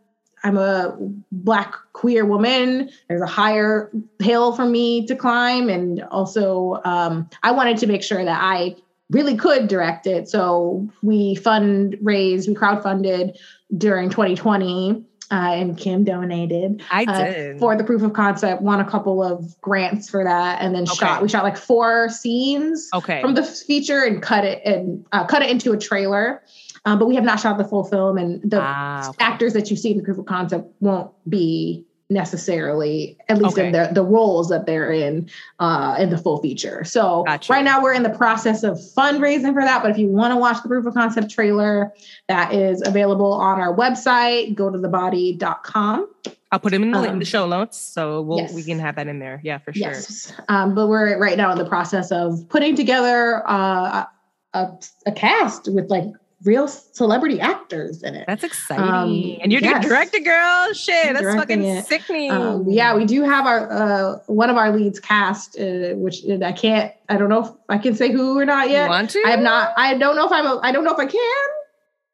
i'm a black queer woman there's a higher hill for me to climb and also um, i wanted to make sure that i really could direct it so we fundraised we crowdfunded during 2020 uh, and kim donated I uh, did. for the proof of concept won a couple of grants for that and then Okay. shot we shot like four scenes okay. from the feature and cut it and uh, cut it into a trailer um, but we have not shot the full film and the ah, okay. actors that you see in the proof of concept won't be necessarily at least in the, the roles that they're in uh, in the full feature so Gotcha. right now we're in the process of fundraising for that but if you want to watch the proof of concept trailer that is available on our website go to thebody.com I'll put them in the, Um, the show notes, so we'll, yes. we can have that in there. Yeah, for sure. Yes. Um, but we're right now in the process of putting together uh, a, a cast with like real celebrity actors in it. That's exciting. Um, and you're yes. the director, girl. Shit, I'm that's fucking it. sickening. Um, yeah, we do have our uh, one of our leads cast, uh, which I can't. I don't know if I can say who or not You yet. want to? I have not. I don't know if I'm. A, I don't know if I can.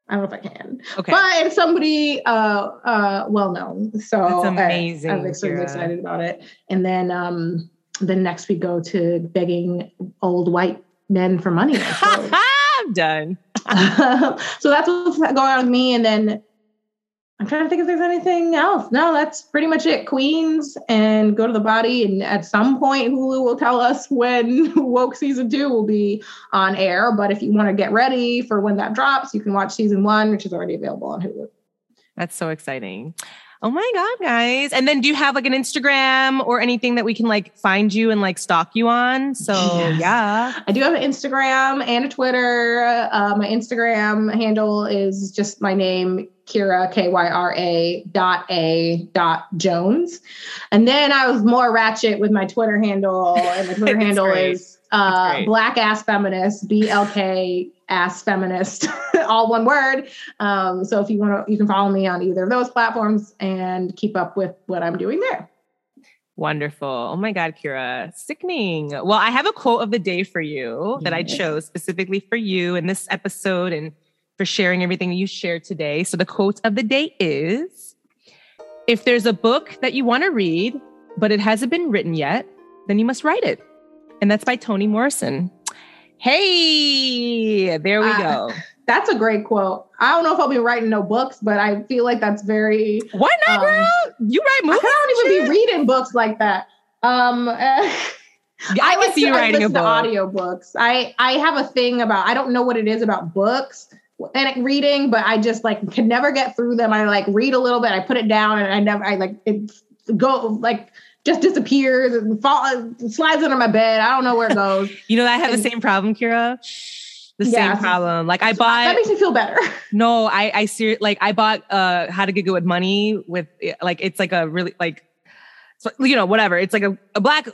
I don't know if I can. Okay. But it's somebody uh, uh, well known. So That's I- amazing, I'm extremely Kira. excited about it. And then um, then next we go to begging old white men for money. I suppose. I'm done. so that's what's going on with me. And then I'm trying to think if there's anything else. No, that's pretty much it. Queens and go to the body. And at some point, Hulu will tell us when Woke season two will be on air. But if you want to get ready for when that drops, you can watch season one, which is already available on Hulu. That's so exciting. Oh my God, guys. And then do you have like an Instagram or anything that we can like find you and like stalk you on? So Yes. yeah. I do have an Instagram and a Twitter. Uh, my Instagram handle is just my name, Kira, K Y R A dot A dot Jones. And then I was more ratchet with my Twitter handle, and my Twitter handle great. is uh. Black Ass Feminist, B L K Ass Feminist, all one word. Um, so if you want to, you can follow me on either of those platforms and keep up with what I'm doing there. Wonderful. Oh my God, Kira. Sickening. Well, I have a quote of the day for you that I chose specifically for you in this episode and for sharing everything you shared today. So the quote of the day is If there's a book that you want to read, but it hasn't been written yet, then you must write it. And that's by Toni Morrison. Hey, there we go. That's a great quote. I don't know if I'll be writing no books, but I feel like that's very Why not, Um, girl? You write movies. I don't even be reading books like that. Um, shit? I, can see you writing a listen book. to audio books. I I have a thing about I don't know what it is about books and reading, but I just like can never get through them. I like read a little bit, I put it down, and I never I like it go like just disappears and fall, slides under my bed. I don't know where it goes. You know, I have And- the same problem, Kira. The Yeah. same problem. Like I bought. that makes me feel better. no, I I ser- like I bought uh How to Get Good with Money with like it's like a really like so, you know whatever. It's like a, a black.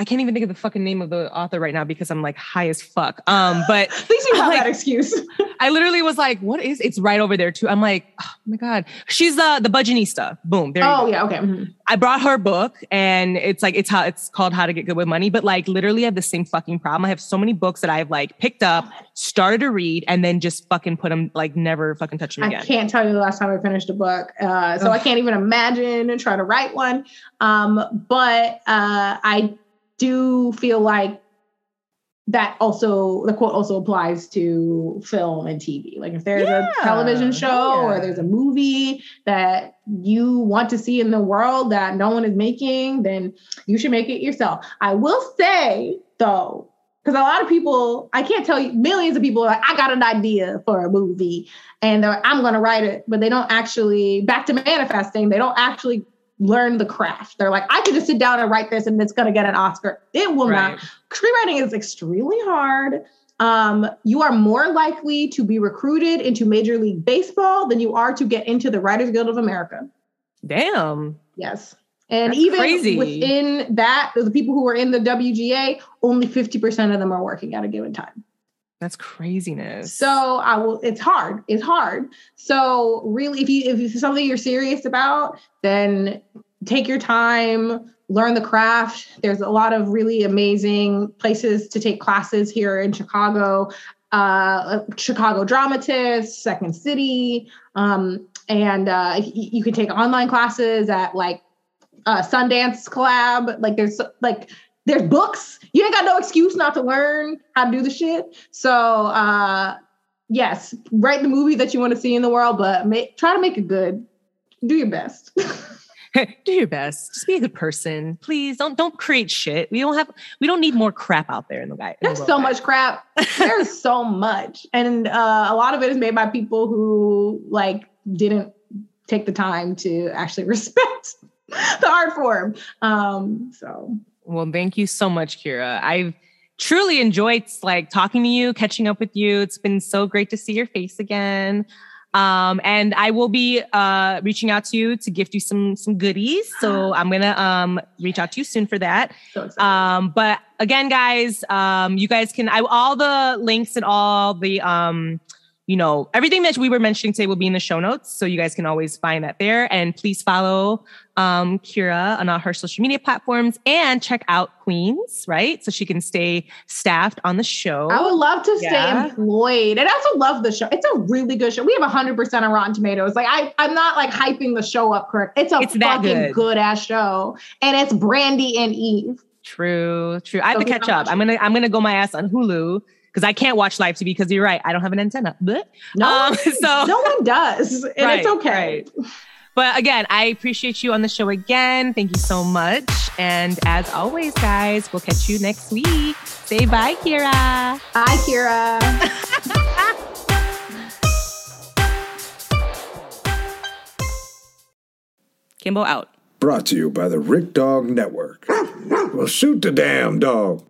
I can't even think of the fucking name of the author right now because I'm like high as fuck. Um, but At least you have Like- that excuse. I literally was like, "What is?" It's right over there too. I'm like, "Oh my god, she's the the budgetnista." Boom, there. Oh yeah, okay. mhm. I brought her book, and it's like it's how it's called How to Get Good with Money. But like, literally, I have the same fucking problem. I have so many books that I've like picked up, started to read, and then just fucking put them like never fucking touch them I can't tell you the last time I finished a book, uh, so I can't even imagine and try to write one. Um, but uh, I do feel like that also the quote also applies to film and TV. Like if there's Yeah. a television oh, show or there's a movie that you want to see in the world that no one is making, then you should make it yourself. I will say though, because a lot of people, I can't tell you, millions of people are like, I got an idea for a movie and they're I'm going to write it, but they don't actually, back to manifesting, they don't actually learn the craft. They're like, I could just sit down and write this and it's going to get an Oscar. It will Right. not. Screenwriting is extremely hard. Um, you are more likely to be recruited into Major League Baseball than you are to get into the Writers Guild of America. Damn. Yes. And That's even crazy. within that, the people who are in the WGA, only 50% of them are working at a given time. That's craziness. So I will, it's hard. It's hard. So really, if you if it's something you're serious about, then take your time, learn the craft. There's a lot of really amazing places to take classes here in Chicago. Uh, Chicago Dramatists, Second City, um, and uh, you can take online classes at like uh, Sundance Collab. Like there's like there's books. You ain't got no excuse not to learn how to do the shit. So uh, yes, write the movie that you want to see in the world, but make, try to make it good. Do your best. do your best. Just be a good person, please. Don't don't create shit. We don't have. We don't need more crap out there in the guy. in the There's so much crap. There's so much, and uh, a lot of it is made by people who like didn't take the time to actually respect the art form. Um, so Well, thank you so much, Kira. I've truly enjoyed like talking to you, catching up with you. It's been so great to see your face again. Um, and I will be uh, reaching out to you to gift you some some goodies. So I'm gonna um, reach out to you soon for that. so. Um, but again, guys, um, you guys can I all the links and all the um, you know, everything that we were mentioning today will be in the show notes. So you guys can always find that there. And please follow um Kira on all her social media platforms and check out Queens, right? So she can stay staffed on the show. I would love to stay employed. And I also love the show. It's a really good show. We have 100% on Rotten Tomatoes. Like, I, I'm not like hyping the show up correct. It's a It's fucking good. good ass show. And it's Brandy and Eve. True, true. I have to catch up. I'm gonna I'm gonna go my ass on Hulu because I can't watch live TV because you're right. I don't have an antenna. But No, um, so no one does. And Right, it's okay. But again, I appreciate you on the show again. Thank you so much. And as always, guys, we'll catch you next week. Say bye, Kira. Bye, Kira. Kimbo out. Brought to you by the Rick Dog Network. well, shoot the damn dog.